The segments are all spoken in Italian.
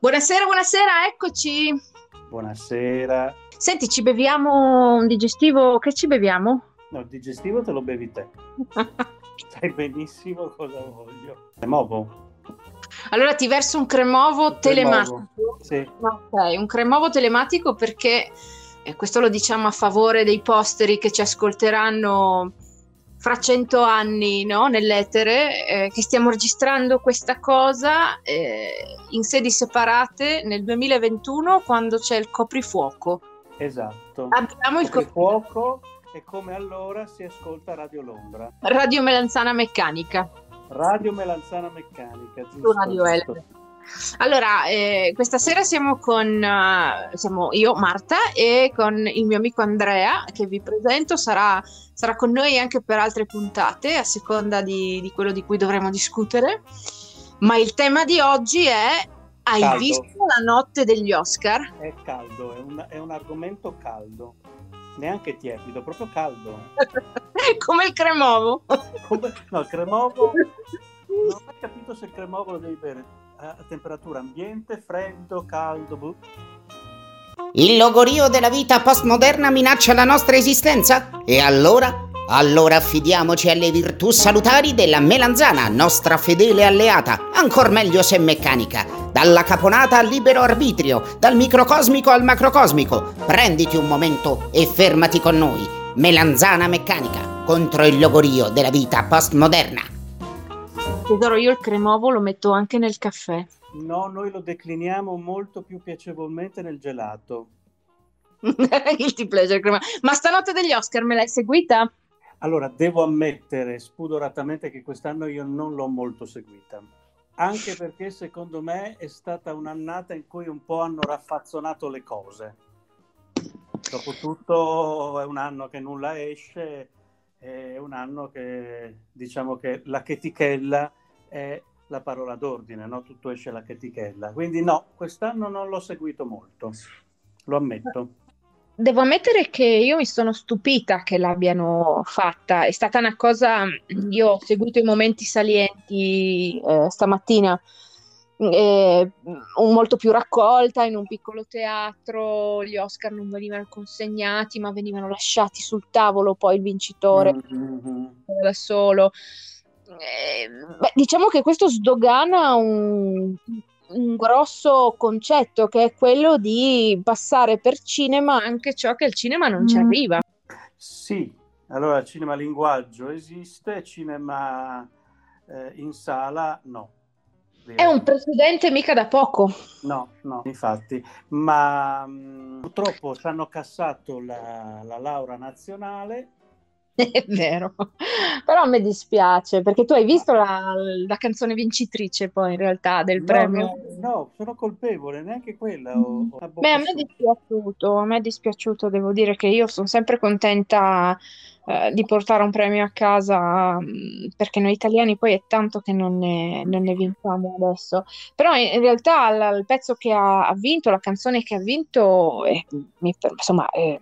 Buonasera, buonasera, eccoci. Buonasera. Senti, ci beviamo un digestivo? Che ci beviamo? No, il digestivo te lo bevi te. Sai benissimo cosa voglio. Cremovo. Allora ti verso un cremovo, telematico. Sì. Ok, un cremovo telematico perché eh, questo lo diciamo a favore dei posteri che ci ascolteranno fra cento anni no? nell'etere, eh, che stiamo registrando questa cosa eh, in sedi separate nel 2021 quando c'è il coprifuoco. Esatto. Abbiamo il coprifuoco e come allora si ascolta Radio Londra. Radio Melanzana Meccanica. Radio Melanzana Meccanica. Giusto, Radio L. Allora, eh, questa sera siamo con uh, siamo io, Marta, e con il mio amico Andrea, che vi presento, sarà, sarà con noi anche per altre puntate, a seconda di, di, quello di cui dovremo discutere. Ma il tema di oggi è: hai caldo. visto la notte degli Oscar? È caldo, è un, è un argomento caldo. Neanche tiepido, proprio caldo. Come il cremovo. Come, no, il cremovo. Non ho capito se il cremovo lo devi bere a temperatura ambiente, freddo, caldo. Buh. Il logorio della vita postmoderna minaccia la nostra esistenza? E allora? Allora affidiamoci alle virtù salutari della melanzana, nostra fedele alleata, ancor meglio se meccanica. Dalla caponata al libero arbitrio, dal microcosmico al macrocosmico. Prenditi un momento e fermati con noi. Melanzana meccanica contro il logorio della vita postmoderna. Tesoro, io il cremovo lo metto anche nel caffè. No, noi lo decliniamo molto più piacevolmente nel gelato. Guilty pleasure cremovo. Ma stanotte degli Oscar me l'hai seguita? Allora, devo ammettere spudoratamente che quest'anno io non l'ho molto seguita. Anche perché secondo me è stata un'annata in cui un po' hanno raffazzonato le cose. Dopotutto è un anno che nulla esce, è un anno che diciamo che la chetichella è la parola d'ordine, no? tutto esce la chetichella. Quindi no, quest'anno non l'ho seguito molto, lo ammetto. Devo ammettere che io mi sono stupita che l'abbiano fatta, è stata una cosa, io ho seguito i momenti salienti eh, stamattina, eh, molto più raccolta in un piccolo teatro, gli Oscar non venivano consegnati ma venivano lasciati sul tavolo, poi il vincitore mm-hmm. da solo. Eh, beh, diciamo che questo sdogana un, un, grosso concetto che è quello di passare per cinema anche ciò che il cinema non mm. ci arriva. Sì, allora il cinema linguaggio esiste, cinema eh, in sala no. È un precedente mica da poco. No, no, infatti, ma mh, mm, purtroppo ci hanno cassato la, la laurea nazionale È vero, però me dispiace perché tu hai visto la, la canzone vincitrice poi in realtà del no, premio. No, no, sono colpevole, neanche quella. Ho, ho Beh, a me è dispiaciuto, a me è dispiaciuto, devo dire che io sono sempre contenta eh, di portare un premio a casa perché noi italiani poi è tanto che non ne, non ne vinciamo adesso. Però in, in realtà la, il pezzo che ha, ha, vinto, la canzone che ha vinto, mi, insomma... Eh,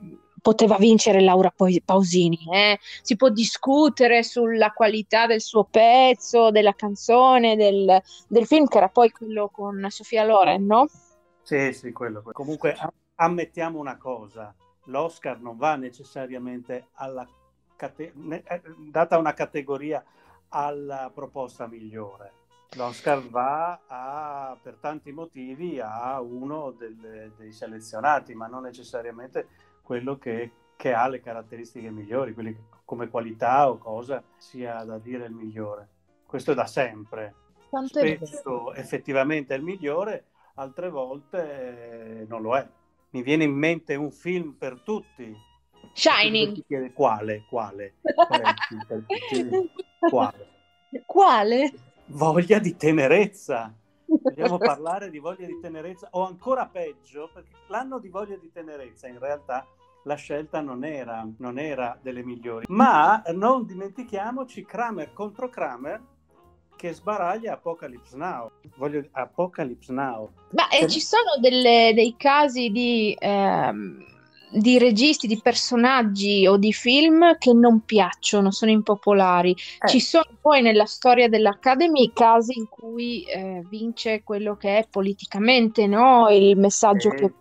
poteva vincere Laura Pausini. Eh? Si può discutere sulla qualità del suo pezzo, della canzone, del, del, film, che era poi quello con Sofia Loren, no? Sì, sì, quello. Comunque ammettiamo una cosa, l'Oscar non va necessariamente alla cate- eh, data una categoria alla proposta migliore. L'Oscar va a, per tanti motivi a uno del, dei selezionati, ma non necessariamente quello che, che, ha le caratteristiche migliori, quelli che come qualità o cosa sia da dire il migliore. Questo è da sempre. Quanto Spesso è effettivamente è il migliore, altre volte non lo è. Mi viene in mente un film per tutti. Shining. Chiede, quale? Quale? Quale? quale? Quale? Voglia di tenerezza. Vogliamo parlare di voglia di tenerezza o ancora peggio, perché l'anno di voglia di tenerezza in realtà la scelta non era, non era delle migliori. Ma non dimentichiamoci Kramer contro Kramer che sbaraglia Apocalypse Now. Voglio Apocalypse Now. Ma eh, ci sono delle, dei casi di, ehm, di registi, di personaggi o di film che non piacciono, sono impopolari. Eh. Ci sono poi nella storia dell'Academy casi in cui eh, vince quello che è politicamente no? il messaggio eh. che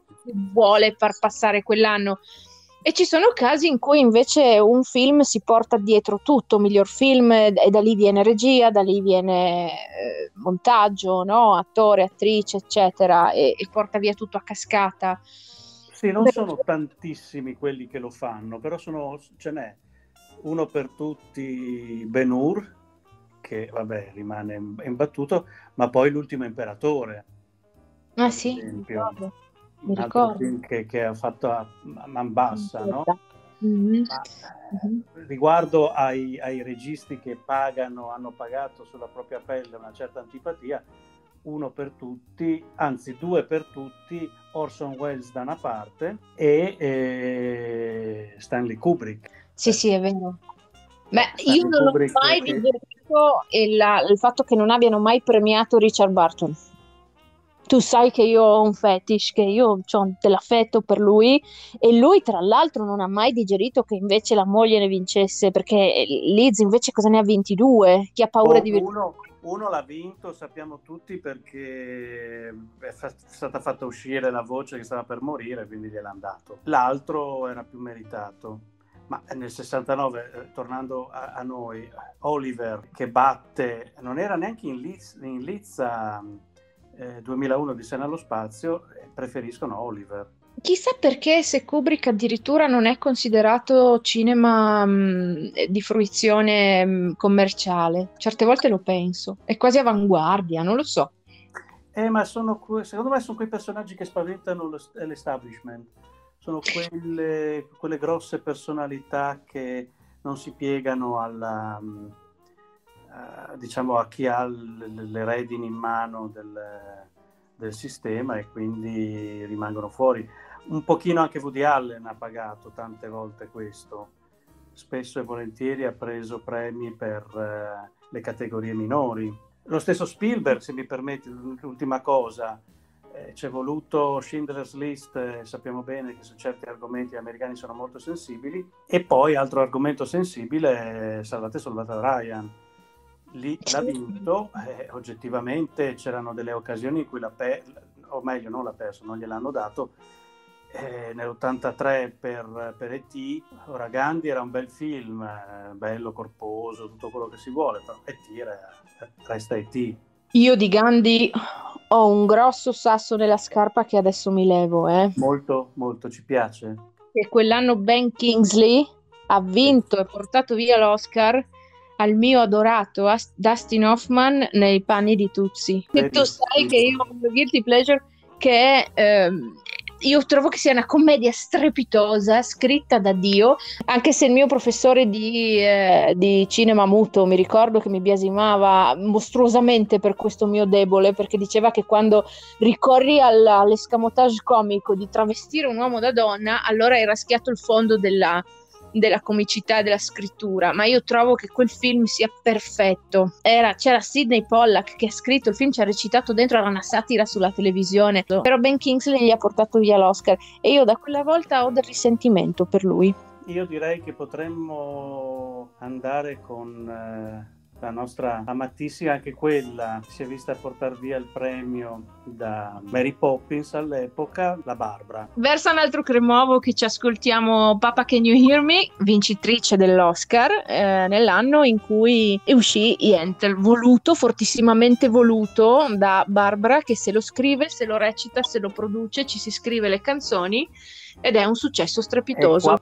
vuole far passare quell'anno. E ci sono casi in cui invece un film si porta dietro tutto, miglior film, e da lì viene regia, da lì viene eh, montaggio, no? attore, attrice, eccetera, e, e porta via tutto a cascata. Sì, non sono tantissimi quelli che lo fanno, però sono, ce n'è uno per tutti Ben Hur, che vabbè rimane imbattuto, ma poi l'ultimo imperatore. Ah sì, esempio, mi film che, che, ha fatto a man bassa, no? Mm-hmm. Ma, mm-hmm. riguardo ai, ai registi che pagano, hanno pagato sulla propria pelle una certa antipatia, uno per tutti, anzi due per tutti, Orson Welles da una parte e eh, Stanley Kubrick. Sì, sì, è vero. Beh, Stanley io non ho mai che... digerito il, il fatto che non abbiano mai premiato Richard Barton tu sai che io ho un fetish, che io ho dell'affetto per lui e lui tra l'altro non ha mai digerito che invece la moglie ne vincesse perché Liz invece cosa ne ha 22? Chi ha paura oh, di vincere? Uno l'ha vinto, sappiamo tutti, perché è stata fatta uscire la voce che stava per morire, quindi gliel'ha dato. L'altro era più meritato. Ma nel 69, eh, tornando a, a, noi, Oliver che batte, non era neanche in, Liz, in Lizza eh, 2001 di Sena allo spazio, eh, preferiscono Oliver. Chissà perché se Kubrick addirittura non è considerato cinema mh, mm, di fruizione mh, mm, commerciale. Certe volte lo penso. È quasi avanguardia, non lo so. Eh, ma sono, secondo me sono quei personaggi che spaventano l'establishment. Sono quelle, quelle grosse personalità che non si piegano alla, mm, a, diciamo, a chi ha le, le redini in mano del, del sistema e quindi rimangono fuori un pochino anche Woody Allen ha pagato tante volte questo. Spesso e volentieri ha preso premi per eh, le categorie minori. Lo stesso Spielberg, se mi permetti, l'ultima cosa, eh, c'è voluto Schindler's List, eh, sappiamo bene che su certi argomenti gli americani sono molto sensibili, e poi altro argomento sensibile, Salvate Salvata Ryan. Lì l'ha vinto, eh, oggettivamente c'erano delle occasioni in cui l'ha perso, o meglio non l'ha perso, non gliel'hanno dato, eh, nell'83 per, per E.T. Ora Gandhi era un bel film, eh, bello, corposo, tutto quello che si vuole, però E.T. resta E.T. Io di Gandhi ho un grosso sasso nella scarpa che adesso mi levo. Eh. Molto, molto, ci piace. E quell'anno Ben Kingsley ha vinto e portato via l'Oscar al mio adorato Dustin Hoffman nei panni di Tuzzi. E tu sai che io ho un guilty pleasure che è ehm, io trovo che sia una commedia strepitosa, scritta da Dio, anche se il mio professore di, eh, di, cinema muto mi ricordo che mi biasimava mostruosamente per questo mio debole, perché diceva che quando ricorri all, all'escamotage comico di travestire un uomo da donna, allora hai raschiato il fondo della, della comicità della scrittura, ma io trovo che quel film sia perfetto. Era, c'era Sidney Pollack che ha scritto il film, ci ha recitato dentro, era una satira sulla televisione, però Ben Kingsley gli ha portato via l'Oscar e io da quella volta ho del risentimento per lui. Io direi che potremmo andare con... Eh la nostra amatissima, anche quella si è vista portare via il premio da Mary Poppins all'epoca, la Barbara. Verso un altro cremovo che ci ascoltiamo Papa Can You Hear Me, vincitrice dell'Oscar, eh, nell'anno in cui uscì Yentl, voluto, fortissimamente voluto da Barbara che se lo scrive, se lo recita, se lo produce, ci si scrive le canzoni ed è un successo strepitoso.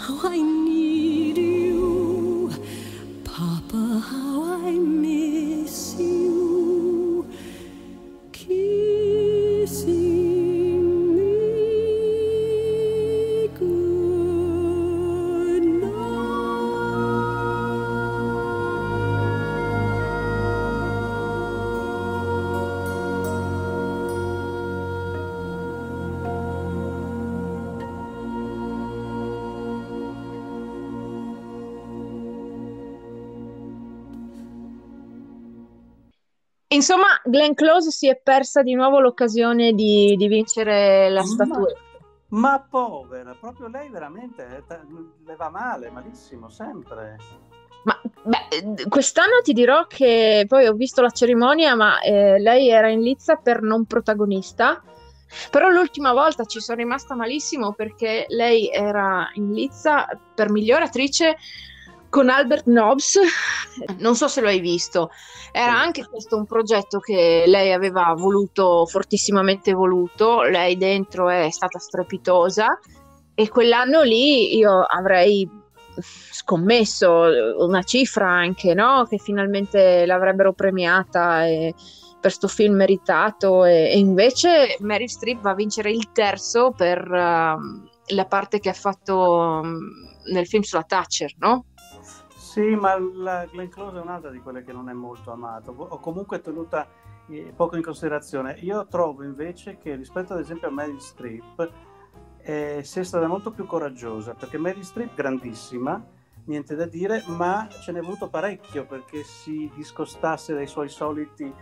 好爱你。Insomma, Glenn Close si è persa di nuovo l'occasione di, di vincere la Ma, statuetta. ma povera, proprio lei veramente eh, ta- le va male, malissimo, sempre. Ma beh, quest'anno ti dirò che poi ho visto la cerimonia, ma eh, lei era in lizza per non protagonista. Però l'ultima volta ci sono rimasta malissimo perché lei era in lizza per miglior attrice con Albert Nobbs. Non so se lo hai visto. Era anche questo un progetto che lei aveva voluto, fortissimamente voluto. Lei dentro è stata strepitosa e quell'anno lì io avrei scommesso una cifra anche, no? Che finalmente l'avrebbero premiata e per sto film meritato e, e invece Mary Streep va a vincere il terzo per ehm, la parte che ha fatto mm, nel film sulla Thatcher, no? Sì, ma la Glenn Close è un'altra di quelle che non è molto amato, o comunque tenuta eh, poco in considerazione. Io trovo invece che rispetto ad esempio a Meryl Streep eh, sia stata molto più coraggiosa, perché Meryl Streep grandissima, niente da dire, ma ce n'è voluto parecchio perché si discostasse dai suoi soliti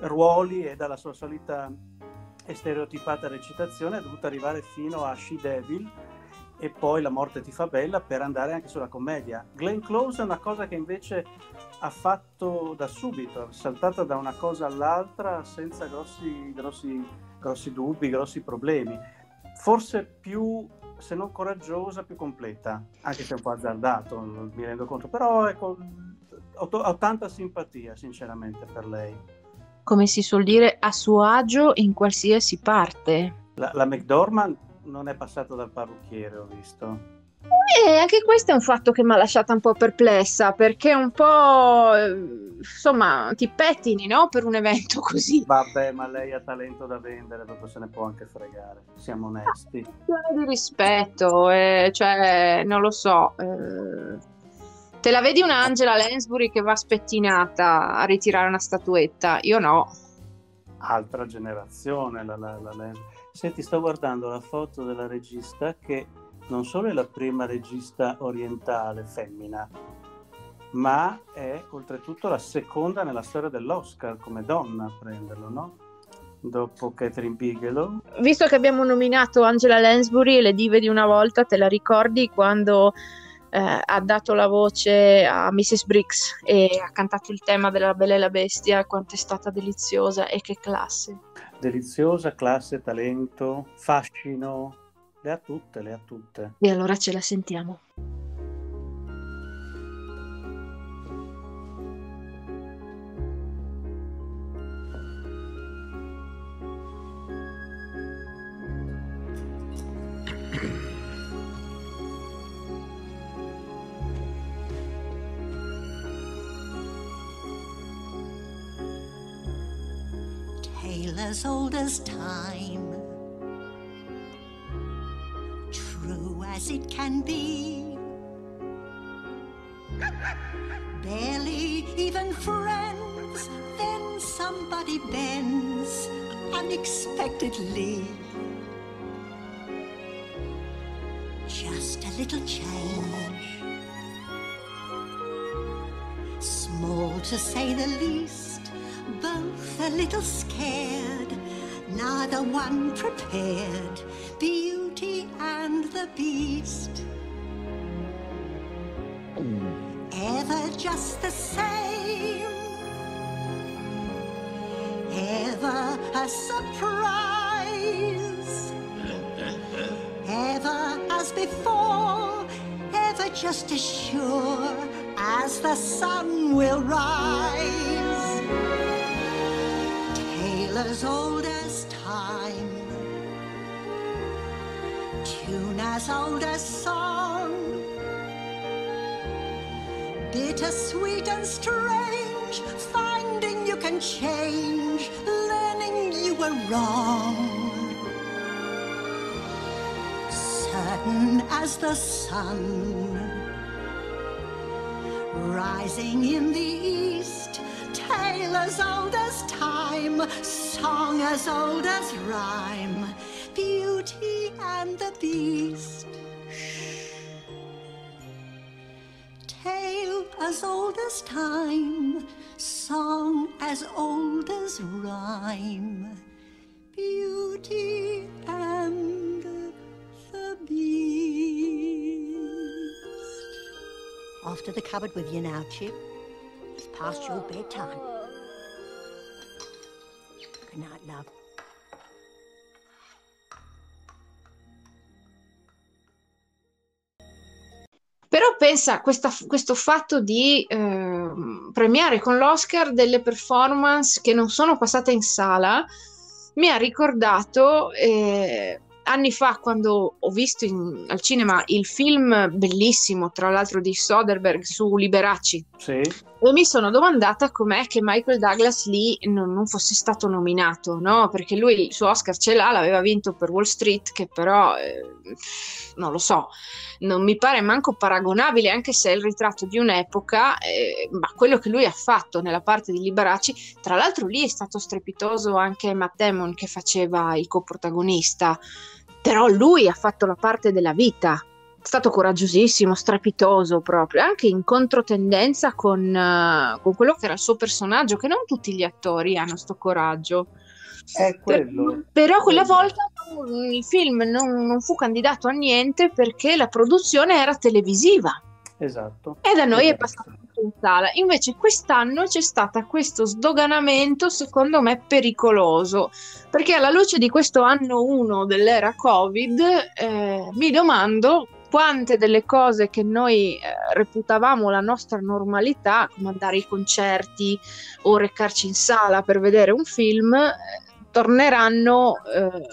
ruoli e dalla sua solita e stereotipata recitazione, è dovuta arrivare fino a She Devil e poi La morte ti fa bella per andare anche sulla commedia. Glenn Close è una cosa che invece ha fatto da subito, è saltata da una cosa all'altra senza grossi, grossi, grossi dubbi, grossi problemi. Forse più, se non coraggiosa, più completa, anche se è un po' azzardato, mi rendo conto, però ecco, ho, ho tanta simpatia sinceramente per lei. Come si suol dire, a suo agio in qualsiasi parte. La, la McDormand non è passata dal parrucchiere, ho visto. E anche questo è un fatto che mi ha lasciata un po' perplessa, perché un po', eh, insomma, ti pettini, no? Per un evento così. Vabbè, ma lei ha talento da vendere, proprio se ne può anche fregare, siamo onesti. Questione di rispetto, eh, cioè, non lo so. eh, te la vedi un'Angela Lansbury che va spettinata a ritirare una statuetta? Io no. Altra generazione, la, la, la, la- Senti, sto guardando la foto della regista che non solo è la prima regista orientale femmina, ma è oltretutto la seconda nella storia dell'Oscar come donna a prenderlo, no? Dopo Catherine Bigelow. Visto che abbiamo nominato Angela Lansbury e le dive di una volta, te la ricordi quando eh, ha dato la voce a Mrs. Briggs e ha cantato il tema della Bella e la Bestia, quanto è stata deliziosa e che classe. Deliziosa, classe, talento, fascino, le ha tutte, le ha tutte. E allora ce la sentiamo. As old as time, true as it can be. Barely even friends, then somebody bends unexpectedly. Just a little change, small to say the least both a little scared, neither one prepared. Beauty and the Beast. Ever just the same, ever a surprise, ever as before, ever just as sure as the sun will rise as old as time, tune as old as song, bitter, sweet, and strange, finding you can change, learning you were wrong. Certain as the sun, rising in the east tale as old as time, song as old as rhyme, Beauty and the Beast. Tale as old as time, song as old as rhyme, Beauty and the Beast. To the cupboard with you now, Chip. Past your bedtime. Good night, love. Però pensa a questa- questo fatto di ehm, premiare con l'Oscar delle performance che non sono passate in sala, mi ha ricordato eh, anni fa quando ho visto in- al cinema il film bellissimo, tra l'altro di Soderbergh su Liberace. Sì, E mi sono domandata com'è che Michael Douglas lì non, non fosse stato nominato, no? Perché lui il suo Oscar ce l'ha, l'aveva vinto per Wall Street, che però, eh, non lo so, non mi pare manco paragonabile, anche se è il ritratto di un'epoca, eh, ma quello che lui ha fatto nella parte di Liberace, tra l'altro lì è stato strepitoso anche Matt Damon che faceva il coprotagonista, però lui ha fatto la parte della vita. È stato coraggiosissimo, strepitoso proprio, anche in controtendenza con, eh, con quello che era il suo personaggio, che non tutti gli attori hanno sto coraggio. è quello. Però quella volta il film non, non fu candidato a niente perché la produzione era televisiva Esatto. e da noi è Esatto. passato tutto in sala. Invece quest'anno c'è stato questo sdoganamento, secondo me, pericoloso, perché alla luce di questo anno 1 dell'era Covid, eh, mi domando quante delle cose che noi eh, reputavamo la nostra normalità, come andare ai concerti o recarci in sala per vedere un film, eh, torneranno eh,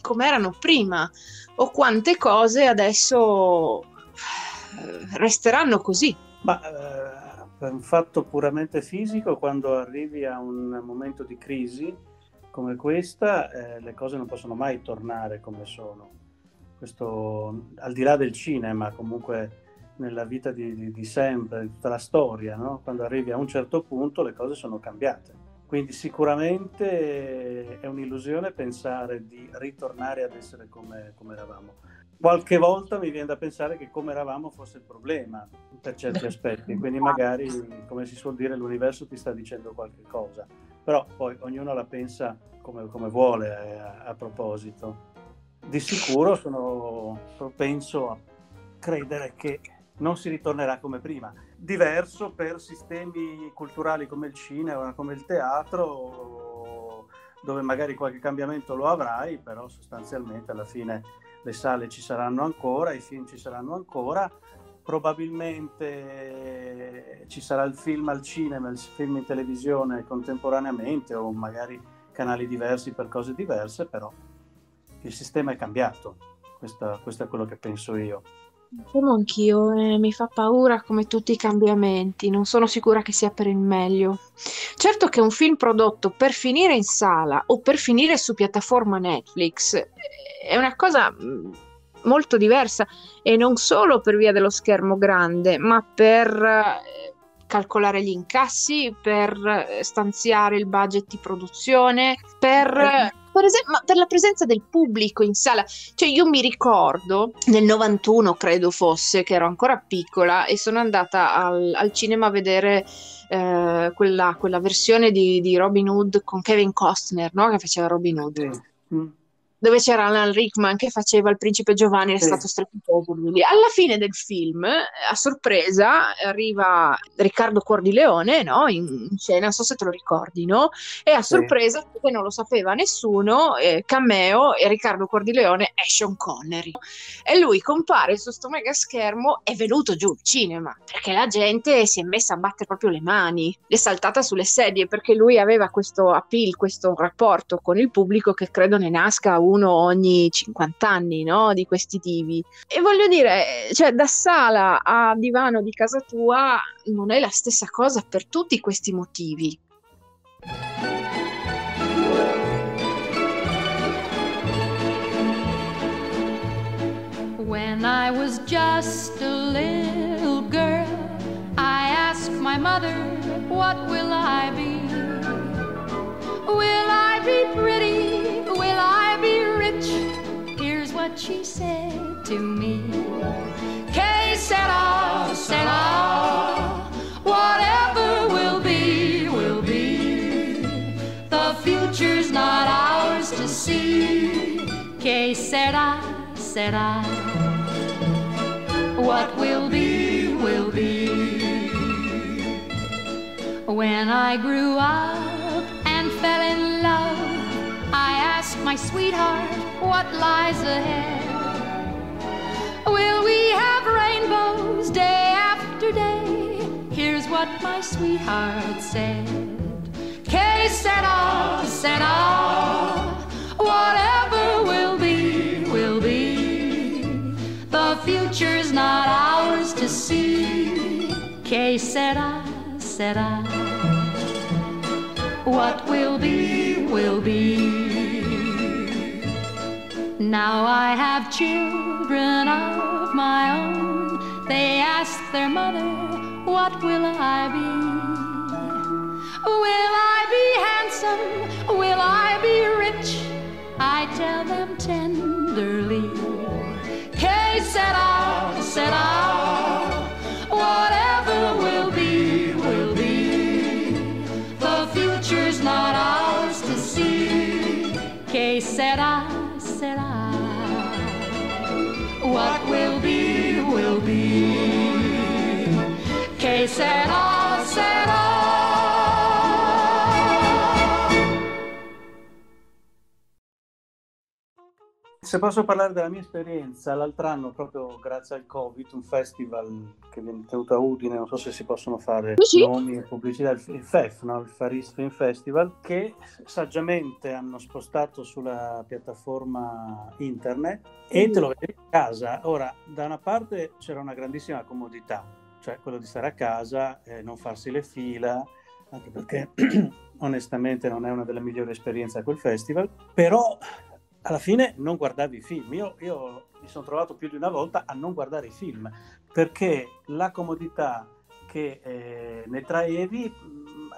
come erano prima, o quante cose adesso eh, resteranno così. Ma eh, un fatto puramente fisico, quando arrivi a un momento di crisi come questa, eh, le cose non possono mai tornare come sono. Questo al di là del cinema, comunque nella vita di, di- di sempre, di tutta la storia, no? quando arrivi a un certo punto le cose sono cambiate. Quindi sicuramente è un'illusione pensare di ritornare ad essere come, come eravamo. qualche volta mi viene da pensare che come eravamo fosse il problema per certi aspetti, quindi magari, come si suol dire, l'universo ti sta dicendo qualche cosa, però poi ognuno la pensa come, come vuole a, eh, a proposito. Di sicuro sono propenso a credere che non si ritornerà come prima. Diverso per sistemi culturali come il cinema, come il teatro, dove magari qualche cambiamento lo avrai, però sostanzialmente alla fine le sale ci saranno ancora, i film ci saranno ancora, probabilmente ci sarà il film al cinema, il film in televisione contemporaneamente o magari canali diversi per cose diverse, però il sistema è cambiato, questo, questo è quello che penso io. Temo anch'io, eh, mi fa paura come tutti i cambiamenti, non sono sicura che sia per il meglio. Certo che un film prodotto per finire in sala o per finire su piattaforma Netflix eh, è una cosa mm, molto diversa e non solo per via dello schermo grande, ma per eh, calcolare gli incassi, per eh, stanziare il budget di produzione, per per, esempio, per la presenza del pubblico in sala. Cioè, io mi ricordo nel 91, credo fosse, che ero ancora piccola e sono andata al, al cinema a vedere eh, quella, quella, versione di, di, Robin Hood con Kevin Costner, no? Che faceva Robin Hood. Mm dove c'era Alan Rickman che faceva il principe Giovanni, è sì. stato strepitoso lui. Alla fine del film, a sorpresa, arriva Riccardo Cuordileone no? in, scena, non so se te lo ricordi, no? E a sorpresa, sì. perché non lo sapeva nessuno, eh, cameo e Riccardo Cuordileone è Sean Connery. E lui compare su sto mega schermo, è venuto giù il cinema, perché la gente si è messa a battere proprio le mani, è saltata sulle sedie, perché lui aveva questo appeal, questo rapporto con il pubblico che credo ne nasca uno ogni 50 anni, no? Di questi tipi. E voglio dire, cioè, da sala a divano di casa tua non è la stessa cosa per tutti questi motivi. When I was just a little girl, I asked my mother, What will I be? Will I be pretty? She said to me. Que sera, sera, whatever will be, will be. The future's not ours to see. Que sera, sera, what will be, will be. When I grew up and fell in love, my sweetheart what lies ahead. Will we have rainbows day after day? Here's what my sweetheart said. k Que sera, sera, whatever will be, will be. The future's not ours to see. k Que sera, sera. What will be, will be. Now I have children of my own. They ask their mother, What will I be? Will I be handsome? Will I be rich? I tell them tenderly. Que sera, sera, whatever will be, will be. The future's not ours to see. Que sera será. What will Se posso parlare della mia esperienza, l'altro anno, proprio grazie al Covid, un festival che viene tenuto a Udine, non so se si possono fare sì. nomi e pubblicità, il FEF, no? il Faris Film Festival, che saggiamente hanno spostato sulla piattaforma internet e te lo vedi a casa. Ora, da una parte c'era una grandissima comodità, cioè quello di stare a casa, e non farsi le fila, anche perché onestamente non è una delle migliori esperienze a quel festival, però alla fine non guardavi i film. Io, io, mi sono trovato più di una volta a non guardare i film perché la comodità che eh, ne traevi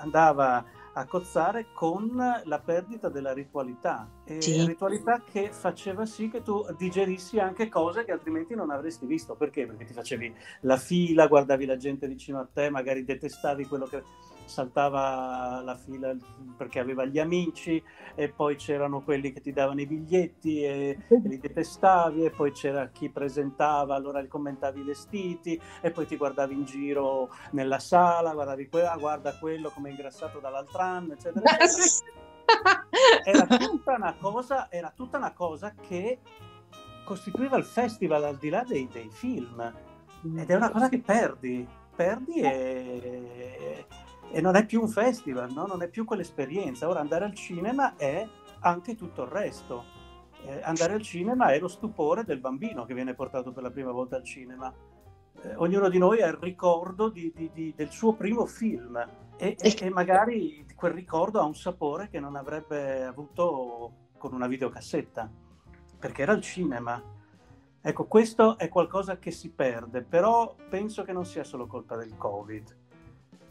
andava a cozzare con la perdita della ritualità Sì. ritualità che faceva sì che tu digerissi anche cose che altrimenti non avresti visto. Perché? Perché ti facevi la fila, guardavi la gente vicino a te, magari detestavi quello che saltava la fila perché aveva gli amici e poi c'erano quelli che ti davano i biglietti e, e li detestavi e poi c'era chi presentava, allora gli commentavi i vestiti e poi ti guardavi in giro nella sala, guardavi que- ah, guarda quello come è ingrassato dall'altro anno, eccetera, eccetera. Era tutta una cosa, era tutta una cosa che costituiva il festival al di là dei, dei film. Ed è una cosa che perdi, perdi e, e non è più un festival, no? non è più quell'esperienza. Ora andare al cinema è anche tutto il resto. Eh, andare al cinema è lo stupore del bambino che viene portato per la prima volta al cinema. Eh, ognuno di noi ha il ricordo di- di- di- del suo primo film e, e- e magari quel ricordo ha un sapore che non avrebbe avuto con una videocassetta, perché era il cinema. Ecco, questo è qualcosa che si perde, però penso che non sia solo colpa del Covid.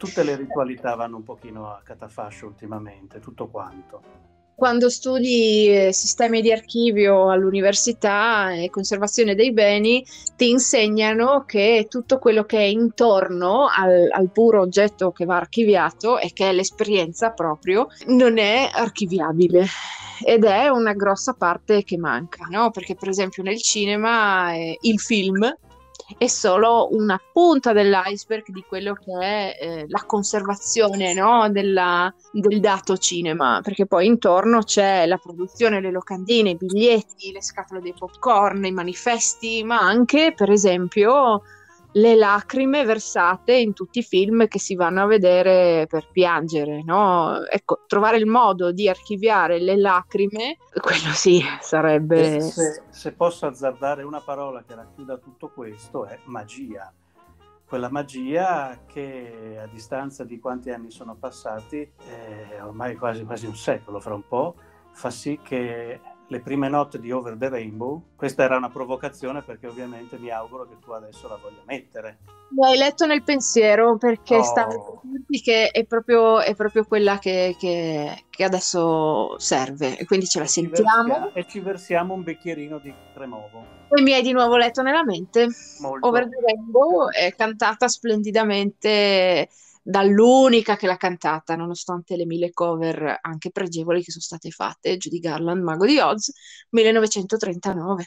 Tutte le ritualità vanno un pochino a catafascio ultimamente, tutto quanto. Quando studi eh, sistemi di archivio all'università e conservazione dei beni, ti insegnano che tutto quello che è intorno al, al puro oggetto che va archiviato e che è l'esperienza proprio, non è archiviabile. Ed è una grossa parte che manca, no? Perché per esempio nel cinema eh, il film è solo una punta dell'iceberg di quello che è eh, la conservazione no? della- del dato cinema, perché poi intorno c'è la produzione, le locandine, i biglietti, le scatole dei popcorn, i manifesti, ma anche per esempio le lacrime versate in tutti i film che si vanno a vedere per piangere, no? Ecco, trovare il modo di archiviare le lacrime, quello sì, sarebbe... Se, se posso azzardare una parola che racchiuda tutto questo è magia. Quella magia che a distanza di quanti anni sono passati, eh, ormai quasi, quasi un secolo fra un po', fa sì che le prime note di Over the Rainbow, questa era una provocazione perché ovviamente mi auguro che tu adesso la voglia mettere. Mi hai letto nel pensiero perché Oh. stavo che è proprio, è proprio quella che, che- che adesso serve e quindi ce la Ci sentiamo. versia- e ci versiamo un bicchierino di Tremovo. Poi mi hai di nuovo letto nella mente. Molto. Over the Rainbow è cantata splendidamente dall'unica che l'ha cantata, nonostante le mille cover anche pregevoli che sono state fatte, Judy Garland, Mago di Oz, 1939.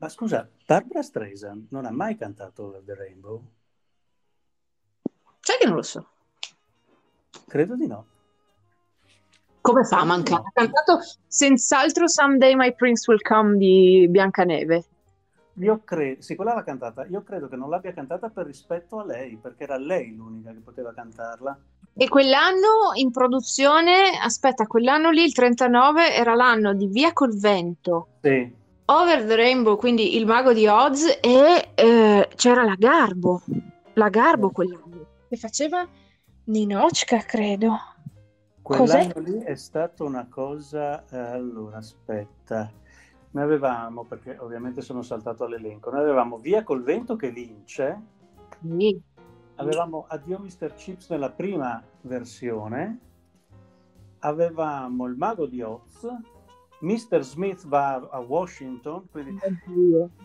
Ma scusa, Barbara Streisand non ha mai cantato Over the Rainbow? Sai che non lo so. Credo di no. Come fa a mancare? Ha cantato senz'altro Someday My Prince Will Come di Biancaneve. Io credo, sì, quella l'ha cantata. Io credo che non l'abbia cantata per rispetto a lei, perché era lei l'unica che poteva cantarla. E quell'anno in produzione, aspetta, quell'anno lì, il 39, era l'anno di Via col vento, Sì, Over the Rainbow, quindi Il mago di Oz, e eh, c'era la Garbo, la Garbo quell'anno, che faceva Ninochka, credo. Cos'è? quell'anno lì è stata una cosa. eh, allora, aspetta. Noi avevamo, perché ovviamente sono saltato all'elenco, noi avevamo Via col vento che vince, Sì. avevamo Addio Mr. Chips nella prima versione, avevamo Il mago di Oz, Mr. Smith va a Washington, quindi.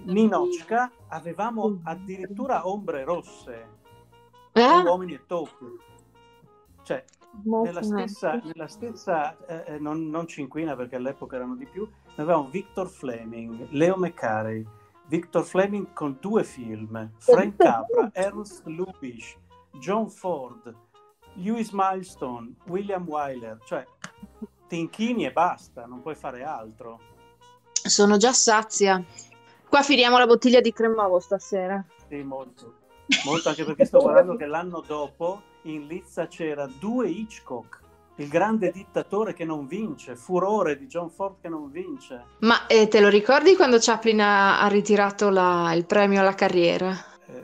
Ninochka, avevamo addirittura Ombre Rosse, Eh? Uomini e Topi. Cioè, nella stessa, nella stessa eh, eh, non, non cinquina perché all'epoca erano di più, avevamo Victor Fleming, Leo McCarey, Victor Fleming con due film, Frank Capra, Ernst Lubitsch, John Ford, Lewis Milestone, William Wyler, cioè ti inchini e basta, non puoi fare altro. Sono già sazia. Qua finiamo la bottiglia di Cremavo stasera. Sì, molto. Molto anche perché sto guardando che l'anno dopo in lizza c'era due Hitchcock, il grande dittatore che non vince, furore di John Ford che non vince. Ma eh, te lo ricordi quando Chaplin ha, ha ritirato la- il premio alla carriera?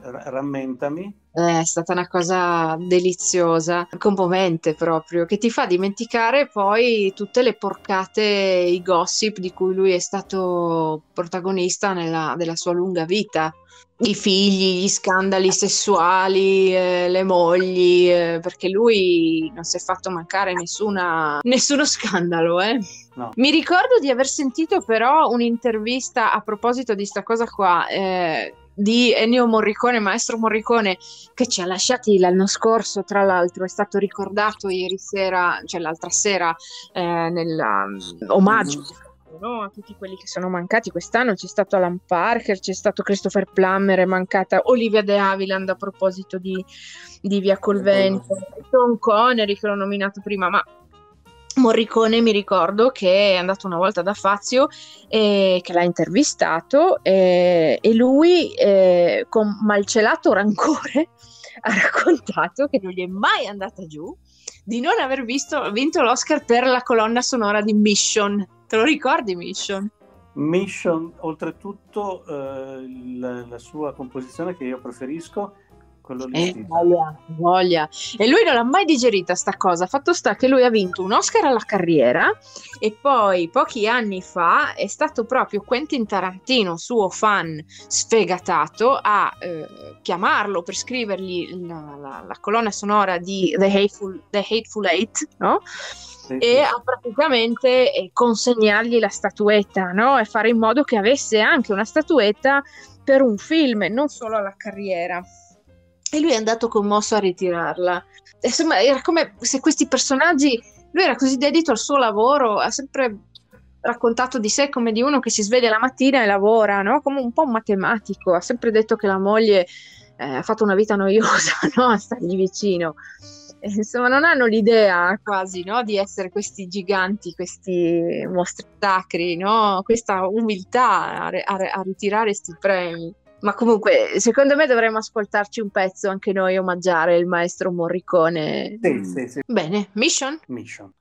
Ra- rammentami. Eh, È stata una cosa deliziosa, commovente proprio, che ti fa dimenticare poi tutte le porcate, i gossip di cui lui è stato protagonista nella, della sua lunga vita. I figli, gli scandali sessuali, eh, le mogli, eh, perché lui non si è fatto mancare nessuna, nessuno scandalo, eh. No. Mi ricordo di aver sentito però un'intervista a proposito di sta cosa qua, eh, di Ennio Morricone, maestro Morricone, che ci ha lasciati l'anno scorso, tra l'altro, è stato ricordato ieri sera, cioè l'altra sera, eh, nel um, omaggio no, a tutti quelli che sono mancati quest'anno. C'è stato Alan Parker, c'è stato Christopher Plummer, è mancata Olivia De Havilland a proposito di, di Via col Vento, Tom Connery che l'ho nominato prima, ma Morricone mi ricordo che è andato una volta da Fazio e che l'ha intervistato e, e lui eh, con malcelato rancore ha raccontato che non gli è mai andata giù di non aver visto, vinto l'Oscar per la colonna sonora di Mission. Te lo ricordi Mission? Mission, oltretutto eh, la, la sua composizione che io preferisco, quello lì. Eh, voglia, voglia. E lui non l'ha mai digerita sta cosa. Fatto sta che lui ha vinto un Oscar alla carriera e poi pochi anni fa è stato proprio Quentin Tarantino, suo fan sfegatato, a eh, chiamarlo per scrivergli la, la- la colonna sonora di The Hateful, The Hateful Eight, no? E a praticamente eh, consegnargli la statuetta, no? E fare in modo che avesse anche una statuetta per un film e non solo alla carriera. E lui è andato commosso a ritirarla. Insomma, era come se questi personaggi, lui era così dedito al suo lavoro, ha sempre raccontato di sé come di uno che si sveglia la mattina e lavora, no? Come un po' un matematico, ha sempre detto che la moglie eh, ha fatto una vita noiosa, no? A stargli vicino. E, insomma, non hanno l'idea quasi, no? Di essere questi giganti, questi mostri sacri? Questa umiltà a, a- a ritirare questi premi. Ma comunque, secondo me dovremmo ascoltarci un pezzo anche noi, omaggiare il maestro Morricone. Sì, sì, sì. Bene, Mission? Mission.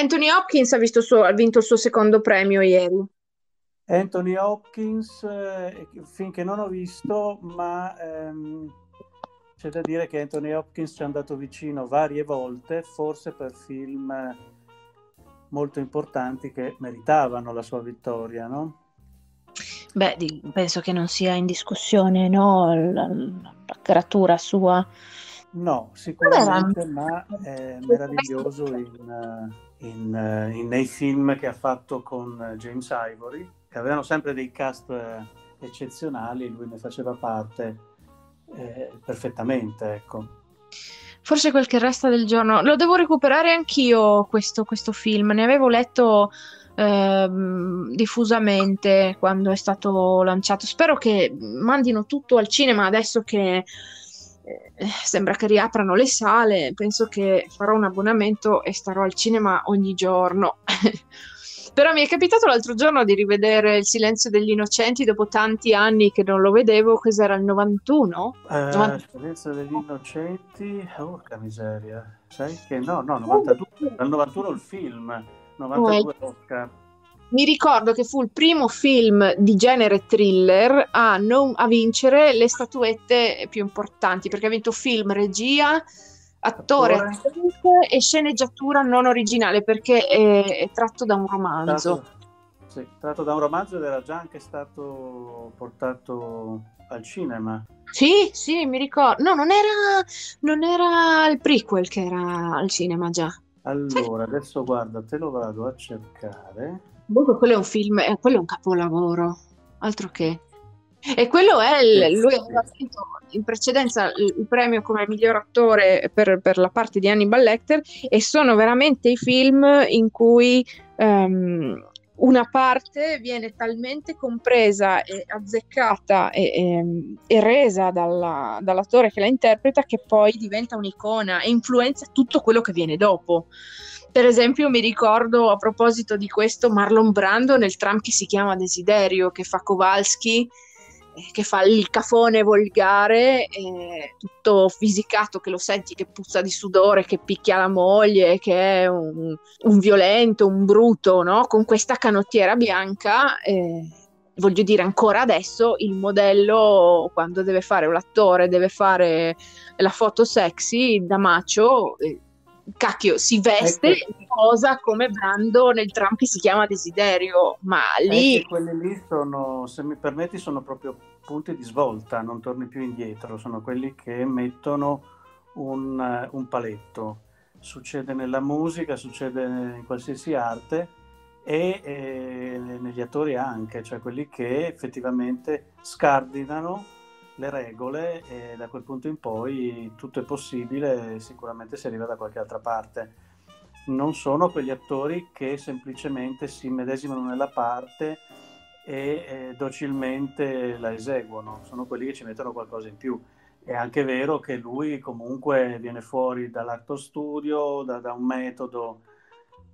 Anthony Hopkins ha, suo- ha vinto il suo secondo premio ieri. Anthony Hopkins, eh, film che non ho visto, ma ehm, c'è da dire che Anthony Hopkins ci è andato vicino varie volte, forse per film eh, molto importanti che meritavano la sua vittoria, no? Beh, di- penso che non sia in discussione, no, la, la caratura sua. No, sicuramente, ma è meraviglioso in, eh, in, eh, in- nei film che ha fatto con eh, James Ivory, che avevano sempre dei cast eh, eccezionali, lui ne faceva parte eh, perfettamente, ecco. Forse quel che resta del giorno. Lo devo recuperare anch'io questo, questo film. Ne avevo letto ehm, diffusamente quando è stato lanciato. Spero che mandino tutto al cinema adesso che sembra che riaprano le sale. Penso che farò un abbonamento e starò al cinema ogni giorno. Però mi è capitato l'altro giorno di rivedere Il silenzio degli innocenti dopo tanti anni che non lo vedevo. Cos'era il 91? Eh, Novanta- Silenzio degli innocenti, porca miseria, sai che no, no, 92, dal 91 il film, 92 Oscar. Mi ricordo che fu il primo film di genere thriller a, non- a vincere le statuette più importanti, perché ha vinto film, regia, attore, attrice e sceneggiatura non originale, perché è, è tratto da un romanzo. Tratto, sì, tratto da un romanzo ed era già anche stato portato al cinema. Sì, sì, mi ricordo. No, non era, non era il prequel che era al cinema già. Allora, adesso guarda, te lo vado a cercare. Comunque quello è un film, eh, quello è un capolavoro, altro che. E quello è, il- lui aveva vinto in precedenza il, premio come miglior attore per, per la parte di Hannibal Lecter e sono veramente i film in cui ehm, una parte viene talmente compresa e azzeccata e, e- e resa dalla- dall'attore che la interpreta che poi diventa un'icona e influenza tutto quello che viene dopo. Per esempio, mi ricordo a proposito di questo Marlon Brando nel tram che si chiama Desiderio, che fa Kowalski, eh, che fa il cafone volgare, eh, tutto fisicato, che lo senti che puzza di sudore, che picchia la moglie, che è un, un violento, un bruto, no? Con questa canottiera bianca. eh, voglio dire, ancora adesso il modello, quando deve fare un attore, deve fare la foto sexy da macio. eh, cacchio, si veste Ecco. e posa come Brando nel tram che si chiama Desiderio, ma lì che quelli lì sono, se mi permetti, sono proprio punti di svolta, non torni più indietro, sono quelli che mettono un, eh, un paletto. Succede nella musica, succede in qualsiasi arte e eh, negli attori anche, cioè quelli che effettivamente scardinano le regole e da quel punto in poi tutto è possibile sicuramente si arriva da qualche altra parte non sono quegli attori che semplicemente si medesimano nella parte e eh, docilmente la eseguono, sono quelli che ci mettono qualcosa in più. È anche vero che lui comunque viene fuori dall'arto studio, da, da un metodo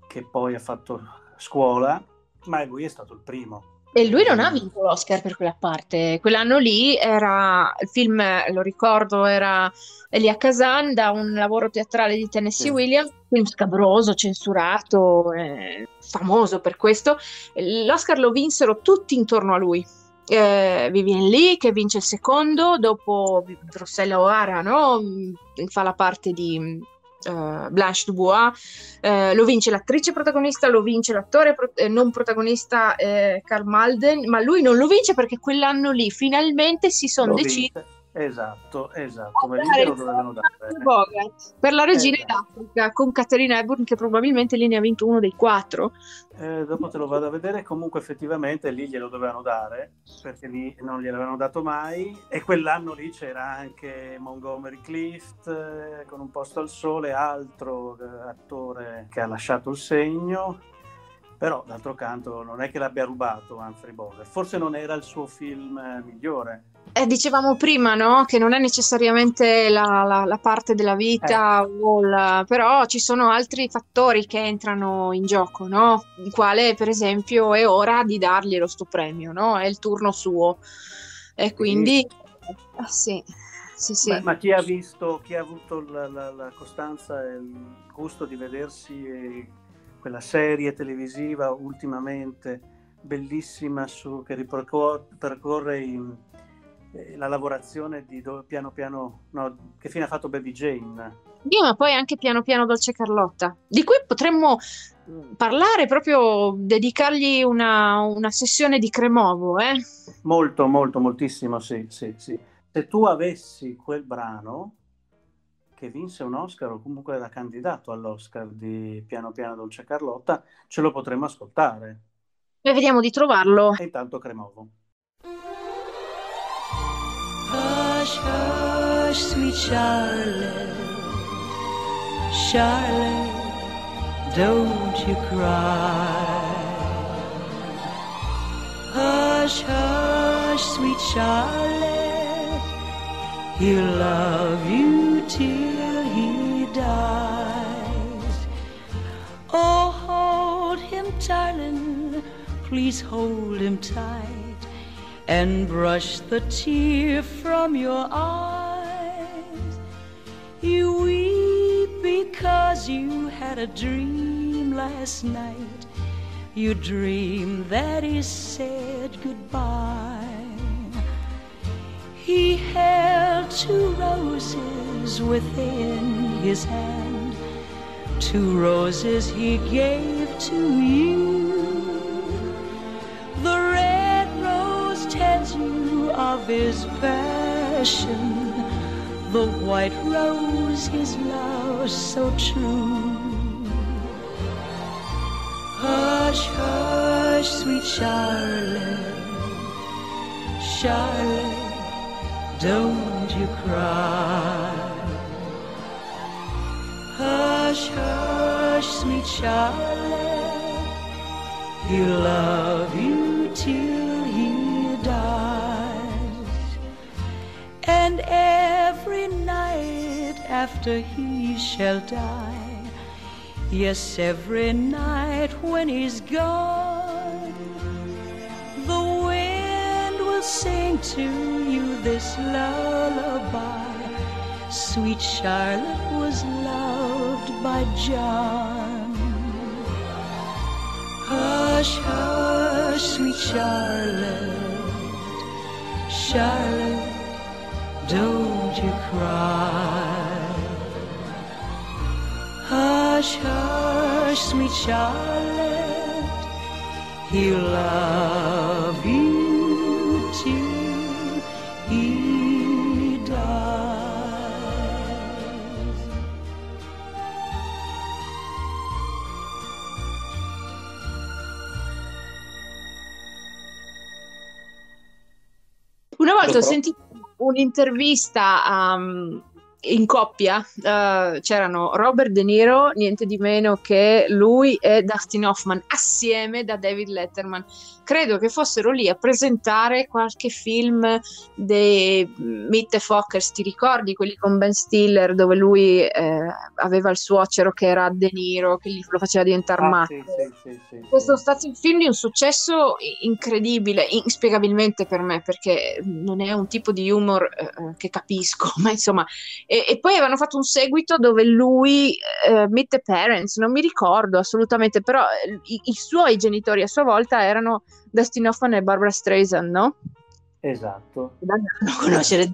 che poi ha fatto scuola, ma lui è stato il primo. E lui non ha vinto l'Oscar per quella parte. Quell'anno lì era il film, lo ricordo, era Elia Kazan da un lavoro teatrale di Tennessee Sì. Williams, film scabroso, censurato, eh, famoso per questo. L'Oscar lo vinsero tutti intorno a lui. Eh, Vivien Lee che vince il secondo, dopo Rossella O'Hara, no? Mm, Fa la parte di eh, Blanche Dubois. Eh, lo vince l'attrice protagonista, lo vince l'attore pro- eh, non protagonista eh, Carl Malden, ma lui non lo vince perché quell'anno lì finalmente si sono decisi. Esatto, esatto, ma lì dovevano dare. Bogart per la regina Esatto. d'Africa con Catherine Hepburn che probabilmente lì ne ha vinto uno dei quattro. Eh, dopo te lo vado a vedere, comunque effettivamente lì glielo dovevano dare, perché lì non gliel'avevano dato mai, e quell'anno lì c'era anche Montgomery Clift eh, con Un posto al sole, altro eh, attore che ha lasciato il segno, però d'altro canto non è che l'abbia rubato Humphrey Bogart, forse non era il suo film eh, migliore. Eh, dicevamo prima, no? Che non è necessariamente la, la- la parte della vita, o la- però ci sono altri fattori che entrano in gioco, no? Il quale, per esempio, è ora di darglielo sto premio, no? È il turno suo. E quindi, eh, sì, sì, sì. Beh, ma chi ha visto, chi ha avuto la, la- la costanza e il gusto di vedersi eh, quella serie televisiva ultimamente bellissima su, che ripercorre in, eh, la lavorazione di do, piano piano, no, che fine ha fatto Baby Jane. Dio, ma poi anche piano piano Dolce Carlotta, di cui potremmo mm, parlare proprio, dedicargli una, una sessione di Cremovo, eh? Molto, molto, moltissimo, sì, sì, sì. Se tu avessi quel brano che vinse un Oscar o comunque era candidato all'Oscar di Piano Piano Dolce Carlotta, ce lo potremmo ascoltare. E vediamo di trovarlo. E intanto Cremovo. Hush, hush, sweet Charlotte, Charlotte, don't you cry. Hush, hush, sweet Charlotte, he'll love you till darling, please hold him tight and brush the tear from your eyes. You weep because you had a dream last night. You dream that he said goodbye. He held two roses within his hand, two roses he gave to you. The red rose tells you of his passion, the white rose his love so true. Hush, hush, sweet Charlotte, Charlotte, don't you cry. Hush hush, hush, sweet Charlotte, he'll love you till he dies. And every night after he shall die, Yes, every night when he's gone, the wind will sing to you this lullaby. Sweet Charlotte was loved by John. Hush, hush, sweet Charlotte, Charlotte, don't you cry. Hush, hush, sweet Charlotte, he'll love you ho so. sentito un'intervista um, in coppia, eh, c'erano Robert De Niro, niente di meno che lui e Dustin Hoffman, assieme da David Letterman. Credo che fossero lì a presentare qualche film dei Meet the Fockers, ti ricordi quelli con Ben Stiller dove lui eh, aveva il suocero che era De Niro, che gli lo faceva diventare Ah, matto. sì, sì, sì, stato un film di un successo incredibile, inspiegabilmente per me, perché non è un tipo di humor eh, eh, che capisco, ma insomma. E, e poi avevano fatto un seguito dove lui, eh, Meet the Parents, non mi ricordo assolutamente, però eh, i, i suoi genitori a sua volta erano Dustin Hoffman e Barbara Streisand, no? Esatto. Non conoscere.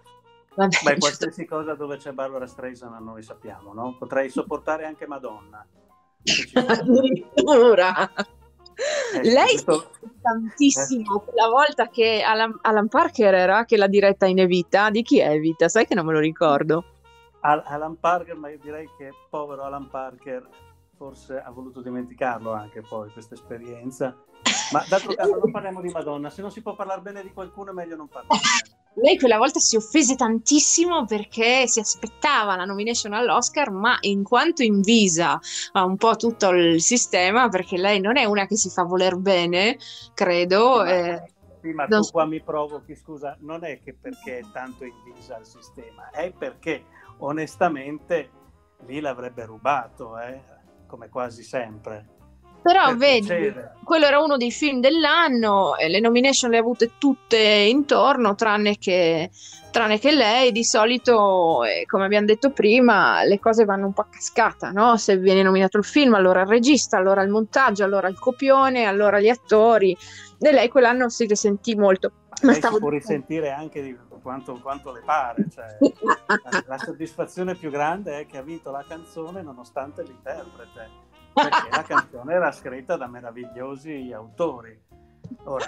Vabbè, Beh, qualsiasi cosa dove c'è Barbara Streisand noi sappiamo, no? Potrei sopportare anche Madonna. Addirittura. Eh, Lei questo- tantissimo quella volta che Alan, Alan Parker era che l'ha diretta in Evita di chi è Evita? Sai che non me lo ricordo Al- Alan Parker, ma io direi che povero Alan Parker forse ha voluto dimenticarlo anche poi questa esperienza. Ma d'altro canto non parliamo di Madonna, se non si può parlare bene di qualcuno è meglio non parlare. lei quella volta si offese tantissimo perché si aspettava la nomination all'Oscar ma in quanto invisa a un po' tutto il sistema perché lei non è una che si fa voler bene credo Sì, ma- eh, Sì, ma non tu qua mi provochi, scusa, non è che perché è tanto invisa il sistema, è perché onestamente lì l'avrebbe rubato, eh, come quasi sempre. Però Per vedi, piacere. quello era uno dei film dell'anno, e le nomination le ha avute tutte intorno, tranne che, tranne che lei. Di solito, eh, come abbiamo detto prima, le cose vanno un po' a cascata, no? Se viene nominato il film, allora il regista, allora il montaggio, allora il copione, allora gli attori. E lei quell'anno si risentì molto. Ma Lei stavo si può risentire anche di quanto, quanto le pare. cioè, la, la soddisfazione più grande è che ha vinto la canzone nonostante l'interprete, perché la canzone era scritta da meravigliosi autori. Ora,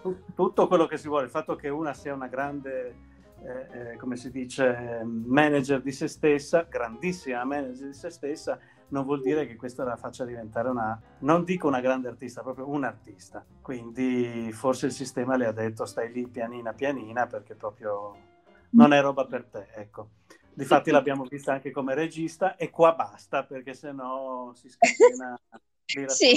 tu- tutto quello che si vuole, il fatto che una sia una grande, eh, eh, come si dice, manager di se stessa, grandissima manager di se stessa, non vuol dire che questa la faccia diventare una, non dico una grande artista, proprio un artista. Quindi forse il sistema le ha detto stai lì pianina pianina perché proprio non è roba per te, ecco. Difatti l'abbiamo vista anche come regista e qua basta perché sennò si scatena Sì.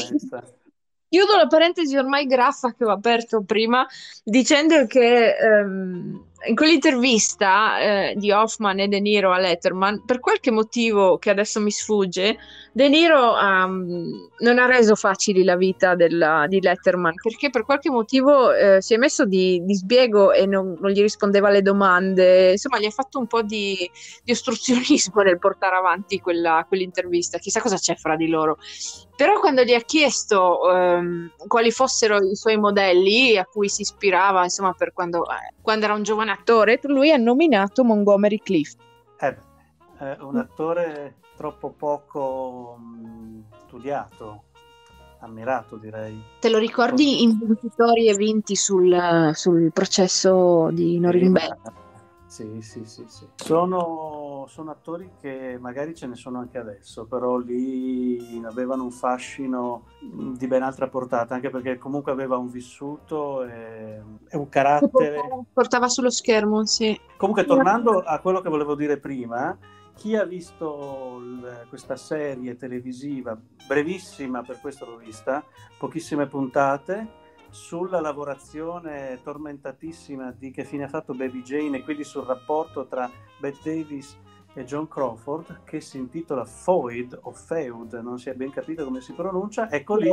Chiudo la parentesi ormai graffa che ho aperto prima dicendo che ehm, in quell'intervista eh, di Hoffman e De Niro a Letterman, per qualche motivo che adesso mi sfugge, De Niro ehm, non ha reso facile la vita della- di Letterman perché per qualche motivo eh, si è messo di, di sbiego e non, non gli rispondeva alle domande, insomma gli ha fatto un po' di, di ostruzionismo nel portare avanti quella- quell'intervista, chissà cosa c'è fra di loro. Però quando gli ha chiesto ehm, quali fossero i suoi modelli a cui si ispirava, insomma, per quando, eh, quando era un giovane attore, lui ha nominato Montgomery Clift. Eh beh, è un attore troppo poco mh, studiato, ammirato direi. Te lo ricordi in vincitori e vinti sul, sul processo di Norimberga? Sì, sì, sì, sì. Sono, sono attori che magari ce ne sono anche adesso, però lì avevano un fascino di ben altra portata, anche perché comunque aveva un vissuto e, e un carattere. portava, sullo schermo, sì. Comunque, tornando a quello che volevo dire prima, chi ha visto il- questa serie televisiva, brevissima per questo l'ho vista, pochissime puntate, sulla lavorazione tormentatissima di che fine ha fatto Baby Jane e quindi sul rapporto tra Bette Davis e John Crawford, che si intitola Foyd o Feud, non si è ben capito come si pronuncia, ecco lì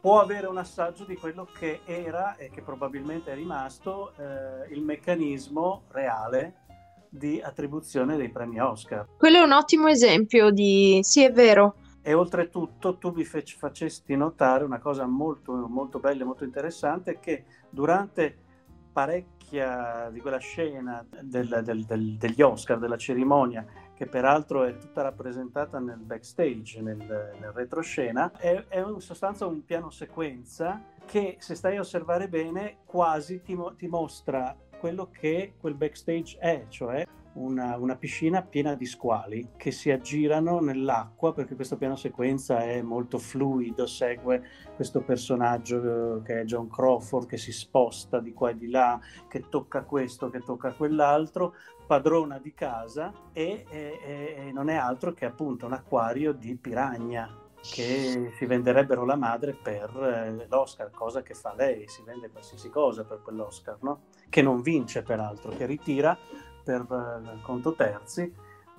può avere un assaggio di quello che era e che probabilmente è rimasto eh, il meccanismo reale di attribuzione dei premi Oscar. Quello è un ottimo esempio di... Sì, è vero. E oltretutto tu mi facesti notare una cosa molto, molto bella e molto interessante, che durante parecchia di quella scena del- del- del- degli Oscar, della cerimonia, che peraltro è tutta rappresentata nel backstage, nel, nel retroscena, è, è in sostanza un piano sequenza che se stai a osservare bene quasi ti, ti mostra quello che quel backstage è, cioè una, una piscina piena di squali che si aggirano nell'acqua perché questo piano sequenza è molto fluido, segue questo personaggio eh, che è John Crawford che si sposta di qua e di là, che tocca questo, che tocca quell'altro, padrona di casa e, e- e- non è altro che appunto un acquario di piragna che si venderebbero la madre per eh, l'Oscar, cosa che fa lei, si vende qualsiasi cosa per quell'Oscar, no? che non vince peraltro, che ritira per eh, conto terzi,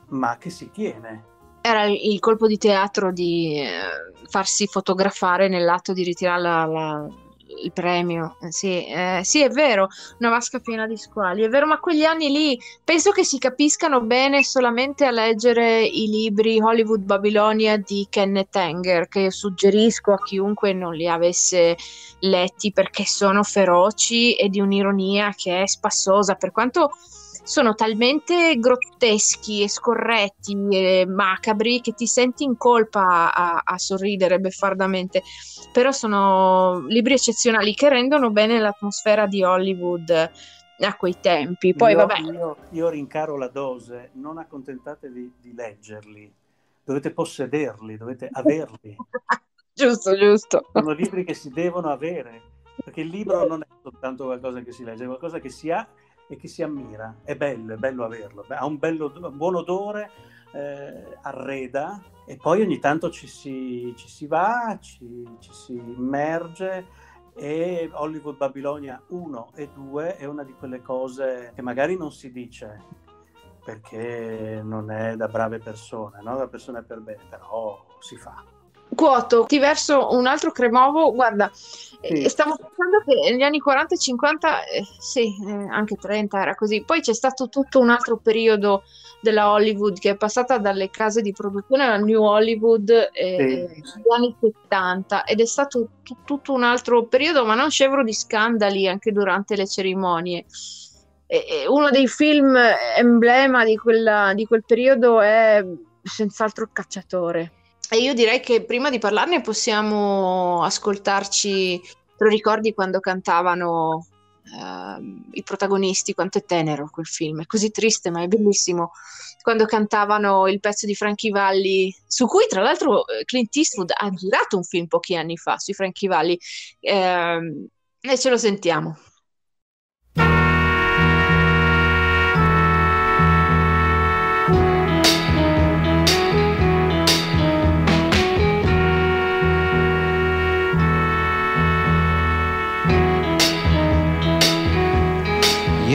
ma che si tiene. Era il colpo di teatro di eh, farsi fotografare nell'atto di ritirare la- la- il premio. Eh, Sì, eh, sì, è vero, una vasca piena di squali, è vero, ma quegli anni lì penso che si capiscano bene solamente a leggere i libri Hollywood Babilonia di Kenneth Anger, che io suggerisco a chiunque non li avesse letti perché sono feroci e di un'ironia che è spassosa, per quanto sono talmente grotteschi e scorretti e macabri che ti senti in colpa a, a sorridere beffardamente. Però sono libri eccezionali che rendono bene l'atmosfera di Hollywood a quei tempi. Poi, io, vabbè, Io, io rincaro la dose, non accontentatevi di leggerli, dovete possederli, dovete averli. giusto, giusto. Sono libri che si devono avere, perché il libro non è soltanto qualcosa che si legge, è qualcosa che si ha e che si ammira. È bello, è bello averlo, ha un, bello, un buon odore, eh, arreda e poi ogni tanto ci si, ci si va, ci, ci si immerge e Hollywood Babilonia 1 e 2 è una di quelle cose che magari non si dice perché non è da brave persone, no? da persone per bene, però si fa. Quoto, ti verso un altro cremovo, guarda, Sì. eh, stavo pensando che negli anni 40 e 50, eh, sì, eh, anche 30 era così, poi c'è stato tutto un altro periodo della Hollywood che è passata dalle case di produzione alla New Hollywood eh, Sì. negli anni 70 ed è stato tu- tutto un altro periodo, ma non scevro di scandali anche durante le cerimonie. E- e uno dei film emblema di, quella- di quel periodo è senz'altro Il cacciatore. E io direi che prima di parlarne possiamo ascoltarci, te lo ricordi quando cantavano ehm, i protagonisti, quanto è tenero quel film, è così triste ma è bellissimo, quando cantavano il pezzo di Frankie Valli, su cui tra l'altro eh, Clint Eastwood ha girato un film pochi anni fa sui Frankie Valli, ehm, e ce lo sentiamo.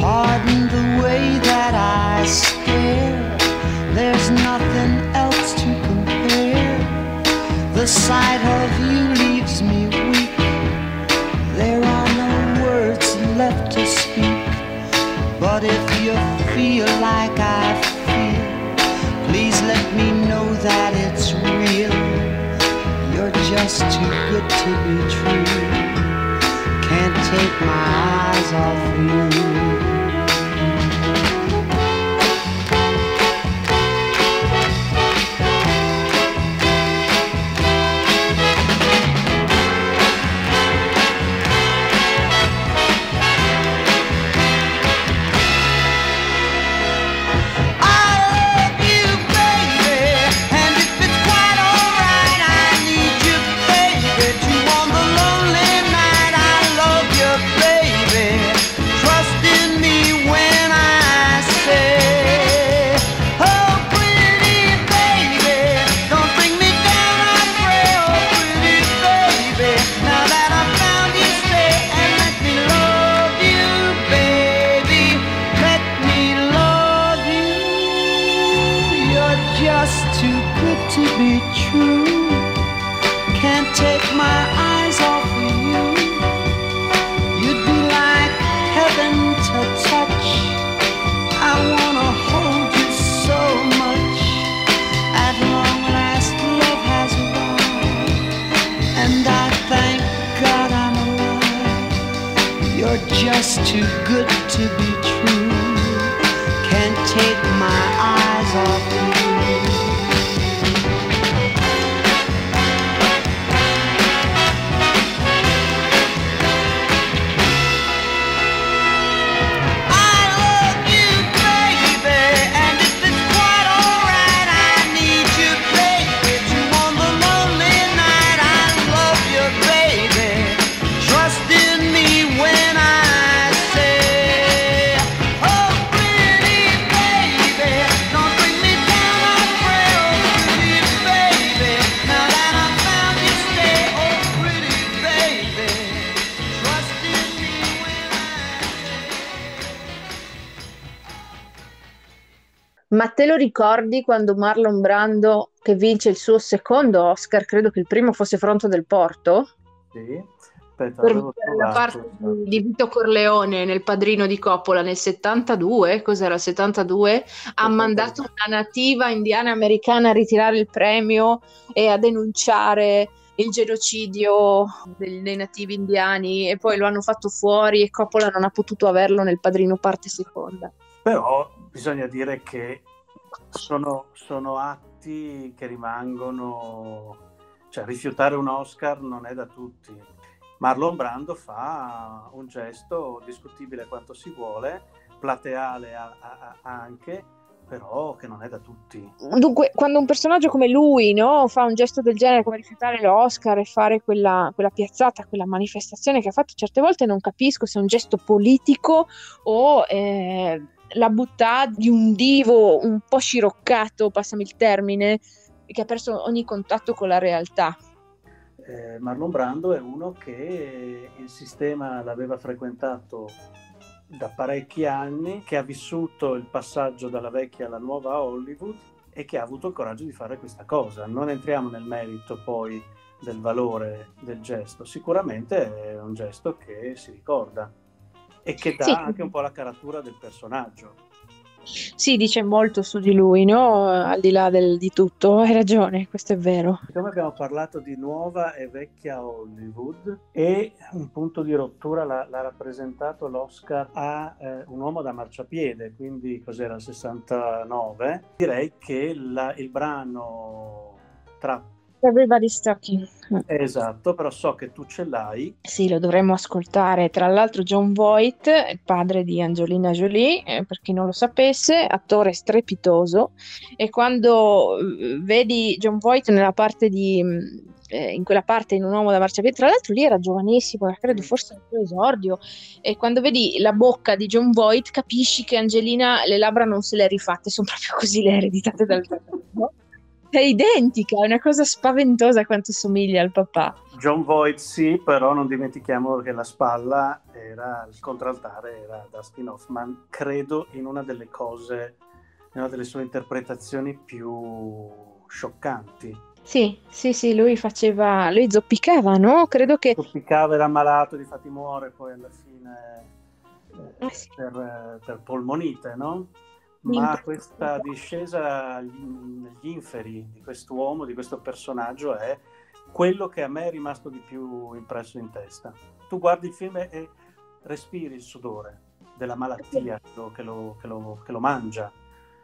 Pardon the way that I stare. There's nothing ricordi quando Marlon Brando, che vince il suo secondo Oscar, credo che il primo fosse Fronte del Porto, Sì. Aspetta, per la parte di, Vito Corleone nel Padrino di Coppola nel 72, cos'era il 72, ha mandato una nativa indiana americana a ritirare il premio e a denunciare il genocidio del- dei nativi indiani e poi lo hanno fatto fuori e Coppola non ha potuto averlo nel Padrino parte seconda. Però bisogna dire che sono, sono atti che rimangono, cioè rifiutare un Oscar non è da tutti. Marlon Brando fa un gesto discutibile quanto si vuole, plateale a- a- a- anche, però che non è da tutti. Dunque, quando un personaggio come lui no, fa un gesto del genere come rifiutare l'Oscar e fare quella, quella piazzata, quella manifestazione che ha fatto, certe volte non capisco se è un gesto politico o eh, la buttata di un divo un po' sciroccato, passami il termine, che ha perso ogni contatto con la realtà. Eh, Marlon Brando è uno che il sistema l'aveva frequentato da parecchi anni, che ha vissuto il passaggio dalla vecchia alla nuova Hollywood e che ha avuto il coraggio di fare questa cosa. Non entriamo nel merito poi del valore del gesto, sicuramente è un gesto che si ricorda e che dà Sì. anche un po' la caratura del personaggio. Sì, dice molto su di lui, no? Al di là del- di tutto, hai ragione, questo è vero. Siccome abbiamo parlato di nuova e vecchia Hollywood e un punto di rottura l'ha, l'ha rappresentato l'Oscar a eh, Un uomo da marciapiede, quindi cos'era il 69, direi che la- il brano tra... Everybody's talking. Esatto, però so che tu ce l'hai. Sì, lo dovremmo ascoltare. Tra l'altro, John Voight, il padre di Angelina Jolie, eh, per chi non lo sapesse, attore strepitoso. E quando eh, vedi John Voight nella parte di. mh, eh, in quella parte in un uomo da marciapiede, tra l'altro lì era giovanissimo, era credo forse il suo esordio. E quando vedi la bocca di John Voight, capisci che Angelina le labbra non se le ha rifatte, sono proprio così le ereditate dal papà. È identica, è una cosa spaventosa quanto somiglia al papà. John Voight sì, però non dimentichiamo che la spalla era, il contraltare era Dustin Hoffman, credo in una delle cose, in una delle sue interpretazioni più scioccanti. Sì, sì, sì, lui faceva, lui zoppicava, no? Credo che... Zoppicava, era ammalato, difatti muore poi alla fine eh, sì. per, per polmonite, no? Ma questa discesa agli- inferi di quest'uomo, di questo personaggio, è quello che a me è rimasto di più impresso in testa. Tu guardi il film e- respiri il sudore della malattia che lo, che lo- che lo- mangia.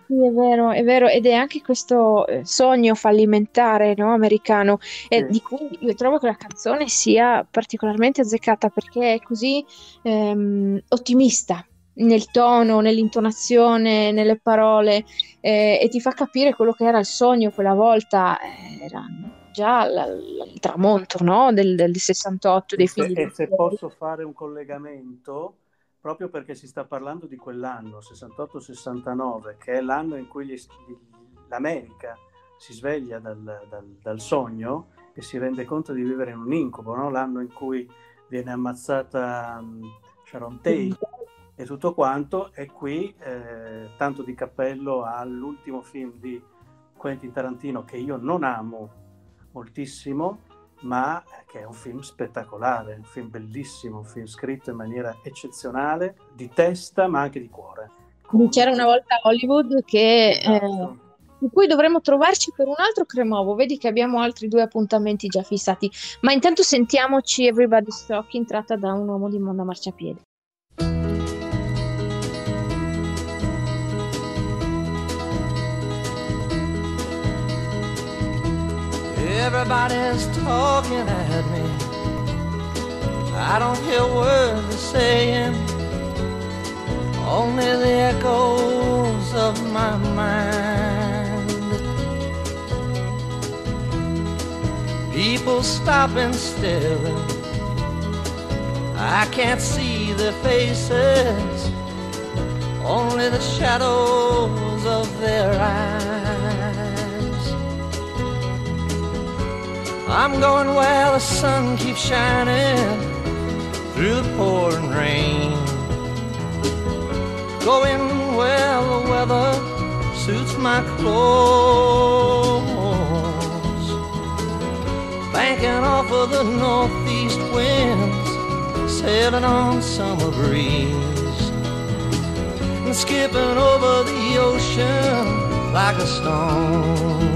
Sì, è vero, è vero, ed è anche questo eh, sogno fallimentare, no, americano, e Sì. di cui io trovo che la canzone sia particolarmente azzeccata perché è così ehm, ottimista nel tono, nell'intonazione, nelle parole, eh, e ti fa capire quello che era il sogno quella volta, eh, era già la- la- il tramonto, no, del, del 68 dei figli e se posso fare un collegamento, proprio perché si sta parlando di quell'anno, 68-69, che è l'anno in cui gli- l'America si sveglia dal, dal- dal sogno e si rende conto di vivere in un incubo, no? l'anno in cui viene ammazzata mm, Sharon Tate e tutto quanto, e qui eh, tanto di cappello all'ultimo film di Quentin Tarantino che io non amo moltissimo, ma che è un film spettacolare, un film bellissimo, un film scritto in maniera eccezionale, di testa ma anche di cuore. C'era una volta Hollywood che... eh, Esatto. di cui dovremmo trovarci per un altro cremovo. Vedi che abbiamo altri due appuntamenti già fissati. Ma intanto sentiamoci Everybody's Talking tratta da un uomo di mondo a marciapiede. Everybody's talking at me. I don't hear words they're saying, only the echoes of my mind. People stop and stare. I can't see their faces, only the shadows of their eyes. I'm going where the sun keeps shining through the pouring rain. Going where the weather suits my clothes. Banking off of the northeast winds, sailing on summer breeze. And skipping over the ocean like a stone.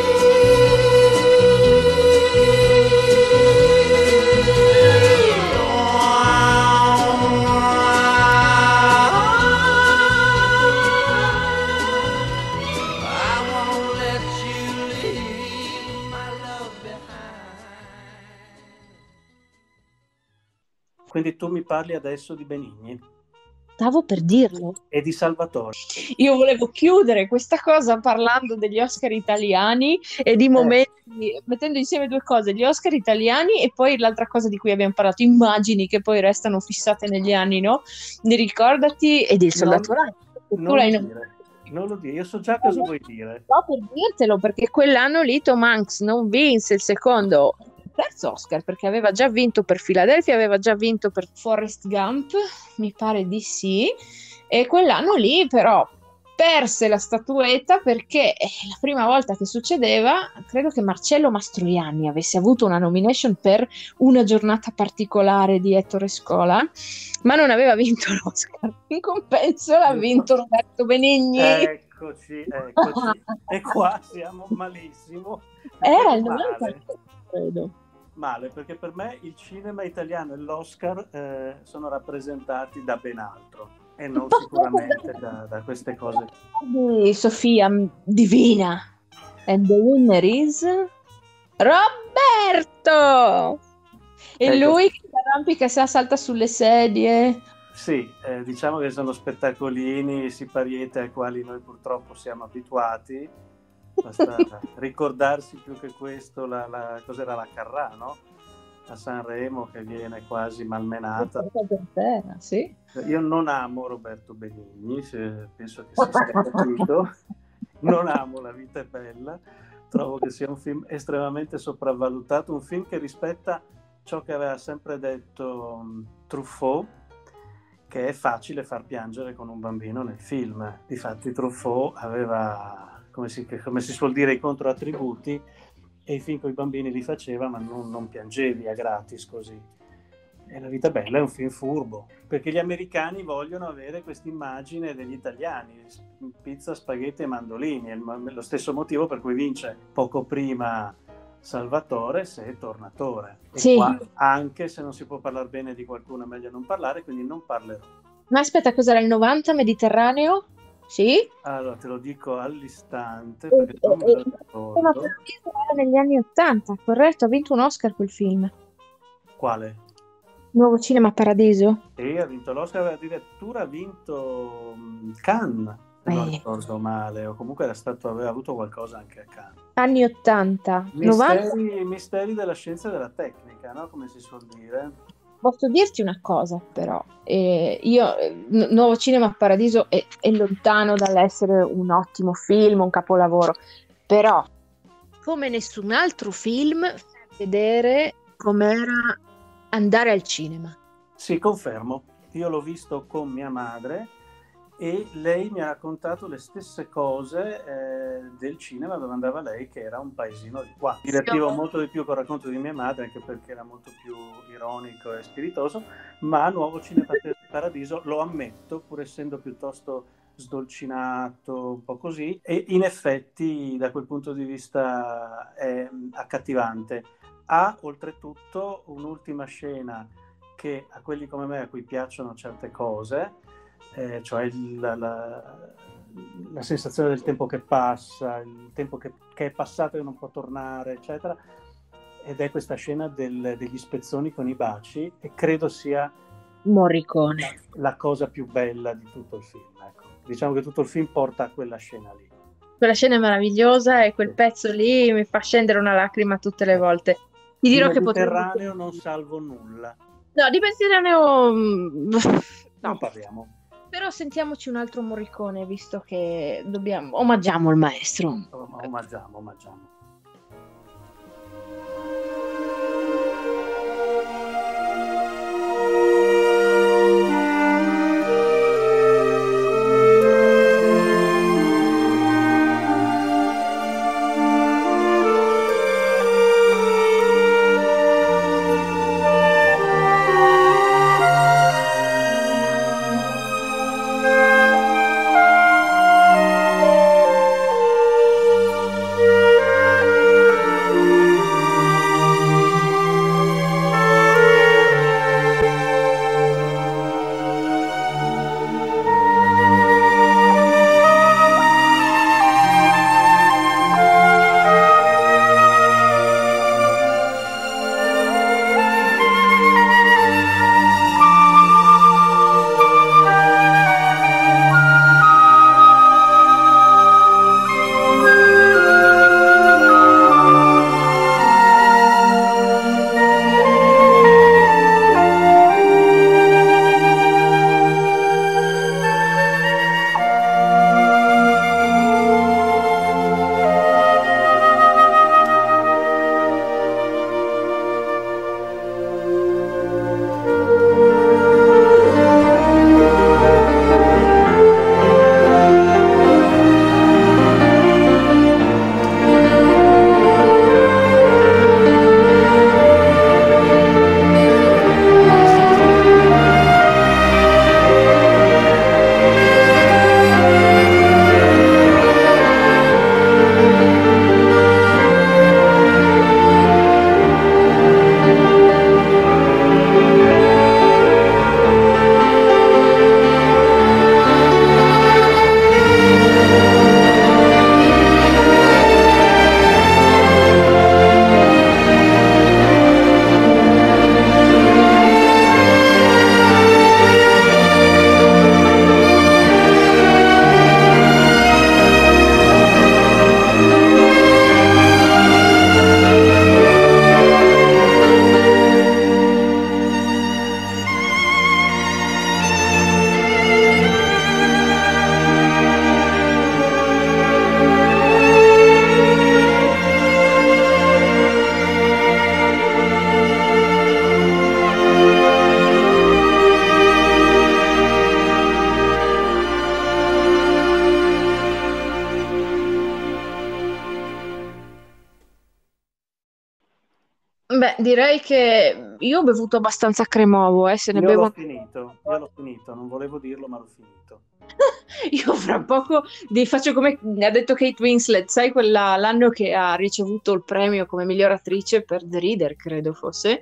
Mi parli adesso di Benigni Stavo per dirlo. e di Salvatore. Io volevo chiudere questa cosa parlando degli Oscar italiani e di momenti, mettendo insieme due cose, gli Oscar italiani e poi l'altra cosa di cui abbiamo parlato, immagini che poi restano fissate negli anni, no? Ne ricordati ed il soldato Non- Non lo dire, non lo dire, io so già cosa vuoi dire. No, per dirtelo, perché quell'anno lì Tom Hanks non vinse il secondo, terzo Oscar, perché aveva già vinto per Philadelphia, aveva già vinto per Forrest Gump, mi pare di sì, e quell'anno lì però perse la statuetta perché eh, la prima volta che succedeva, credo che Marcello Mastroianni avesse avuto una nomination per una giornata particolare di Ettore Scola, ma non aveva vinto l'Oscar. In compenso l'ha vinto Roberto Benigni. Eccoci, eccoci. E qua siamo malissimo. Era il Male. 90, credo. Male, perché per me il cinema italiano e l'Oscar eh, sono rappresentati da ben altro e non sicuramente da, da queste cose. Di Sofia m- Divina. And the winner is Roberto! E Ecco. lui che si arrampica, si salta sulle sedie. Sì, eh, diciamo che sono spettacolini, sipariete ai quali noi purtroppo siamo abituati. Basta ricordarsi più che questo la, la- cos'era la Carrà, no? A Sanremo che viene quasi malmenata. Terra, sì. Io non amo Roberto Benigni, penso che si sia capito. Non amo La vita è bella. Trovo che sia un film estremamente sopravvalutato, un film che rispetta ciò che aveva sempre detto Truffaut, che è facile far piangere con un bambino nel film. Difatti Truffaut aveva, come si, come si suol dire, i controattributi e i film con i bambini li faceva, ma non, non piangevi a gratis così. E La vita bella è un film furbo, perché gli americani vogliono avere questa immagine degli italiani, pizza, spaghetti e mandolini, è lo stesso motivo per cui vince poco prima Salvatore se è Tornatore. Sì. qua, anche se non si può parlare bene di qualcuno è meglio non parlare, quindi non parlerò. Ma aspetta, cos'era il 90 Mediterraneo? Sì? Allora te lo dico all'istante, Eh, perché non me eh, lo eh, ricordo. Ma era negli anni 80, corretto? Ha vinto un Oscar quel film. Quale? Nuovo Cinema Paradiso? Sì, ha vinto l'Oscar, addirittura ha vinto Cannes, se non Eh. ricordo male, o comunque era stato, aveva avuto qualcosa anche a Cannes. Anni 80. 90? Misteri, misteri della scienza e della tecnica, no? Come si suol dire. Posso dirti una cosa, però. Eh, io, Nuovo Cinema Paradiso è, è lontano dall'essere un ottimo film, un capolavoro, però, come nessun altro film, vedere com'era andare al cinema. Sì, confermo. Io l'ho visto con mia madre e lei mi ha raccontato le stesse cose eh, del cinema dove andava lei, che era un paesino di qua. Mi divertivo molto di più col racconto di mia madre, anche perché era molto più ironico e spiritoso, ma Nuovo Cinema Paradiso lo ammetto, pur essendo piuttosto sdolcinato, un po' così, e in effetti da quel punto di vista è accattivante. Ha oltretutto un'ultima scena che a quelli come me a cui piacciono certe cose, eh, cioè il- la, la- la sensazione del tempo che passa, il tempo che, che è passato e non può tornare, eccetera, ed è questa scena del- degli spezzoni con i baci e credo sia Morricone. la cosa più bella di tutto il film. ecco. Diciamo che tutto il film porta a quella scena lì. quella scena è meravigliosa e quel pezzo lì mi fa scendere una lacrima tutte le volte. Ti dirò che. Mediterraneo non salvo nulla. No, di Mediterraneo... mm, Non No, parliamo. Però sentiamoci un altro Morricone, visto che dobbiamo... Omaggiamo il maestro. Omaggiamo, omaggiamo. Direi che io ho bevuto abbastanza cremovo, eh, se ne Io bevo l'ho finito, io l'ho finito, non volevo dirlo, ma l'ho finito. Io fra poco vi faccio come ha detto Kate Winslet, sai quella l'anno che ha ricevuto il premio come miglior attrice per The Reader, credo fosse.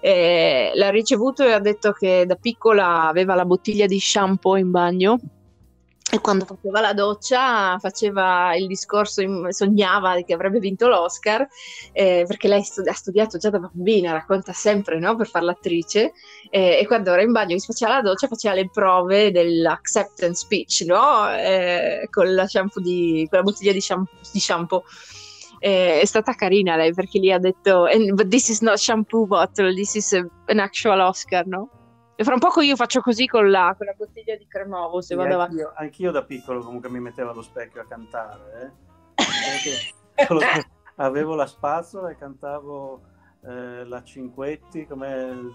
Eh, l'ha ricevuto e ha detto che da piccola aveva la bottiglia di shampoo in bagno e quando faceva la doccia faceva il discorso, sognava che avrebbe vinto l'Oscar eh, perché lei ha studiato già da bambina, racconta sempre no, per fare l'attrice eh, e quando era in bagno si faceva la doccia faceva le prove dell'acceptance speech no? Eh, con, la di, con la bottiglia di shampoo. Di shampoo. È stata carina lei perché lì ha detto "And- but this is not shampoo bottle, this is an actual Oscar, no? E fra un poco io faccio così con la, con la bottiglia di Cremovo se Sì, vado avanti. anch'io, anch'io da piccolo comunque mi mettevo allo specchio a cantare. eh. Avevo la spazzola e cantavo eh, la Cinquetti come...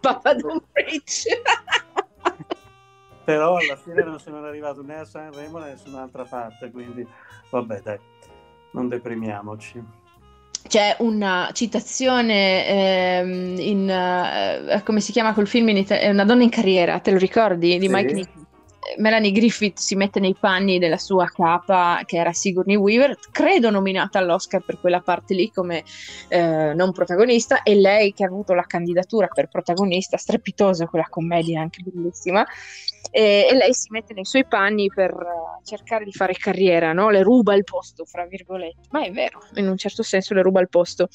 Papa Don't Preach. Però alla fine non sono arrivato né a Sanremo né da nessun'altra parte, quindi vabbè dai, non deprimiamoci. C'è una citazione ehm, in eh, come si chiama quel film in Ita- è Una donna in carriera, te lo ricordi? Di Sì. Mike Nichols. Melanie Griffith si mette nei panni della sua capa che era Sigourney Weaver, credo nominata all'Oscar per quella parte lì come eh, non protagonista e lei che ha avuto la candidatura per protagonista, strepitosa quella commedia anche bellissima e, e lei si mette nei suoi panni per eh, cercare di fare carriera, no? le ruba il posto, fra virgolette, ma è vero, in un certo senso le ruba il posto.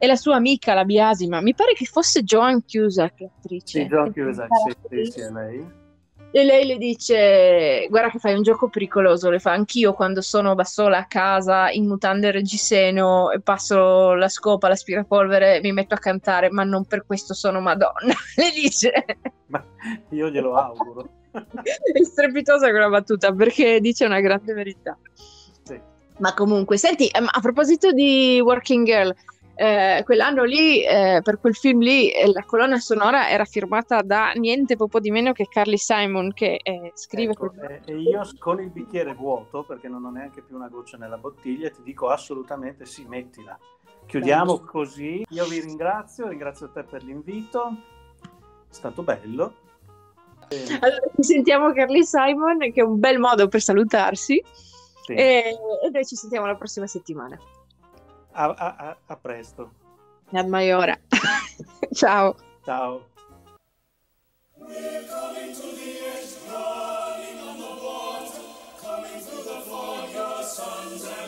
E la sua amica, la biasima, mi pare che fosse Joan Cusack, l'attrice. Sì, che Cusack, sì, sì, lei. E lei le dice: Guarda, che fai un gioco pericoloso. Le fa anch'io quando sono da sola a casa in mutande reggiseno e passo la scopa, l'aspirapolvere, mi metto a cantare, ma non per questo sono Madonna. Le dice: Ma io glielo auguro. È strepitosa quella battuta perché dice una grande verità. Sì. Ma comunque, senti, ehm, a proposito di Working Girl, eh, quell'anno lì, eh, per quel film lì, eh, la colonna sonora era firmata da niente poco di meno che Carly Simon, che eh, scrive... Ecco, quel- e, e io con il bicchiere vuoto, perché non ho neanche più una goccia nella bottiglia, ti dico assolutamente sì, mettila. Chiudiamo così. Io vi ringrazio, ringrazio te per l'invito. È stato bello. Eh, Allora, ci sentiamo Carly Simon, che è un bel modo per salutarsi, sì. e, e noi ci sentiamo la prossima settimana. A, a- a- a presto. Ad Maiora. Ciao. Ciao. Let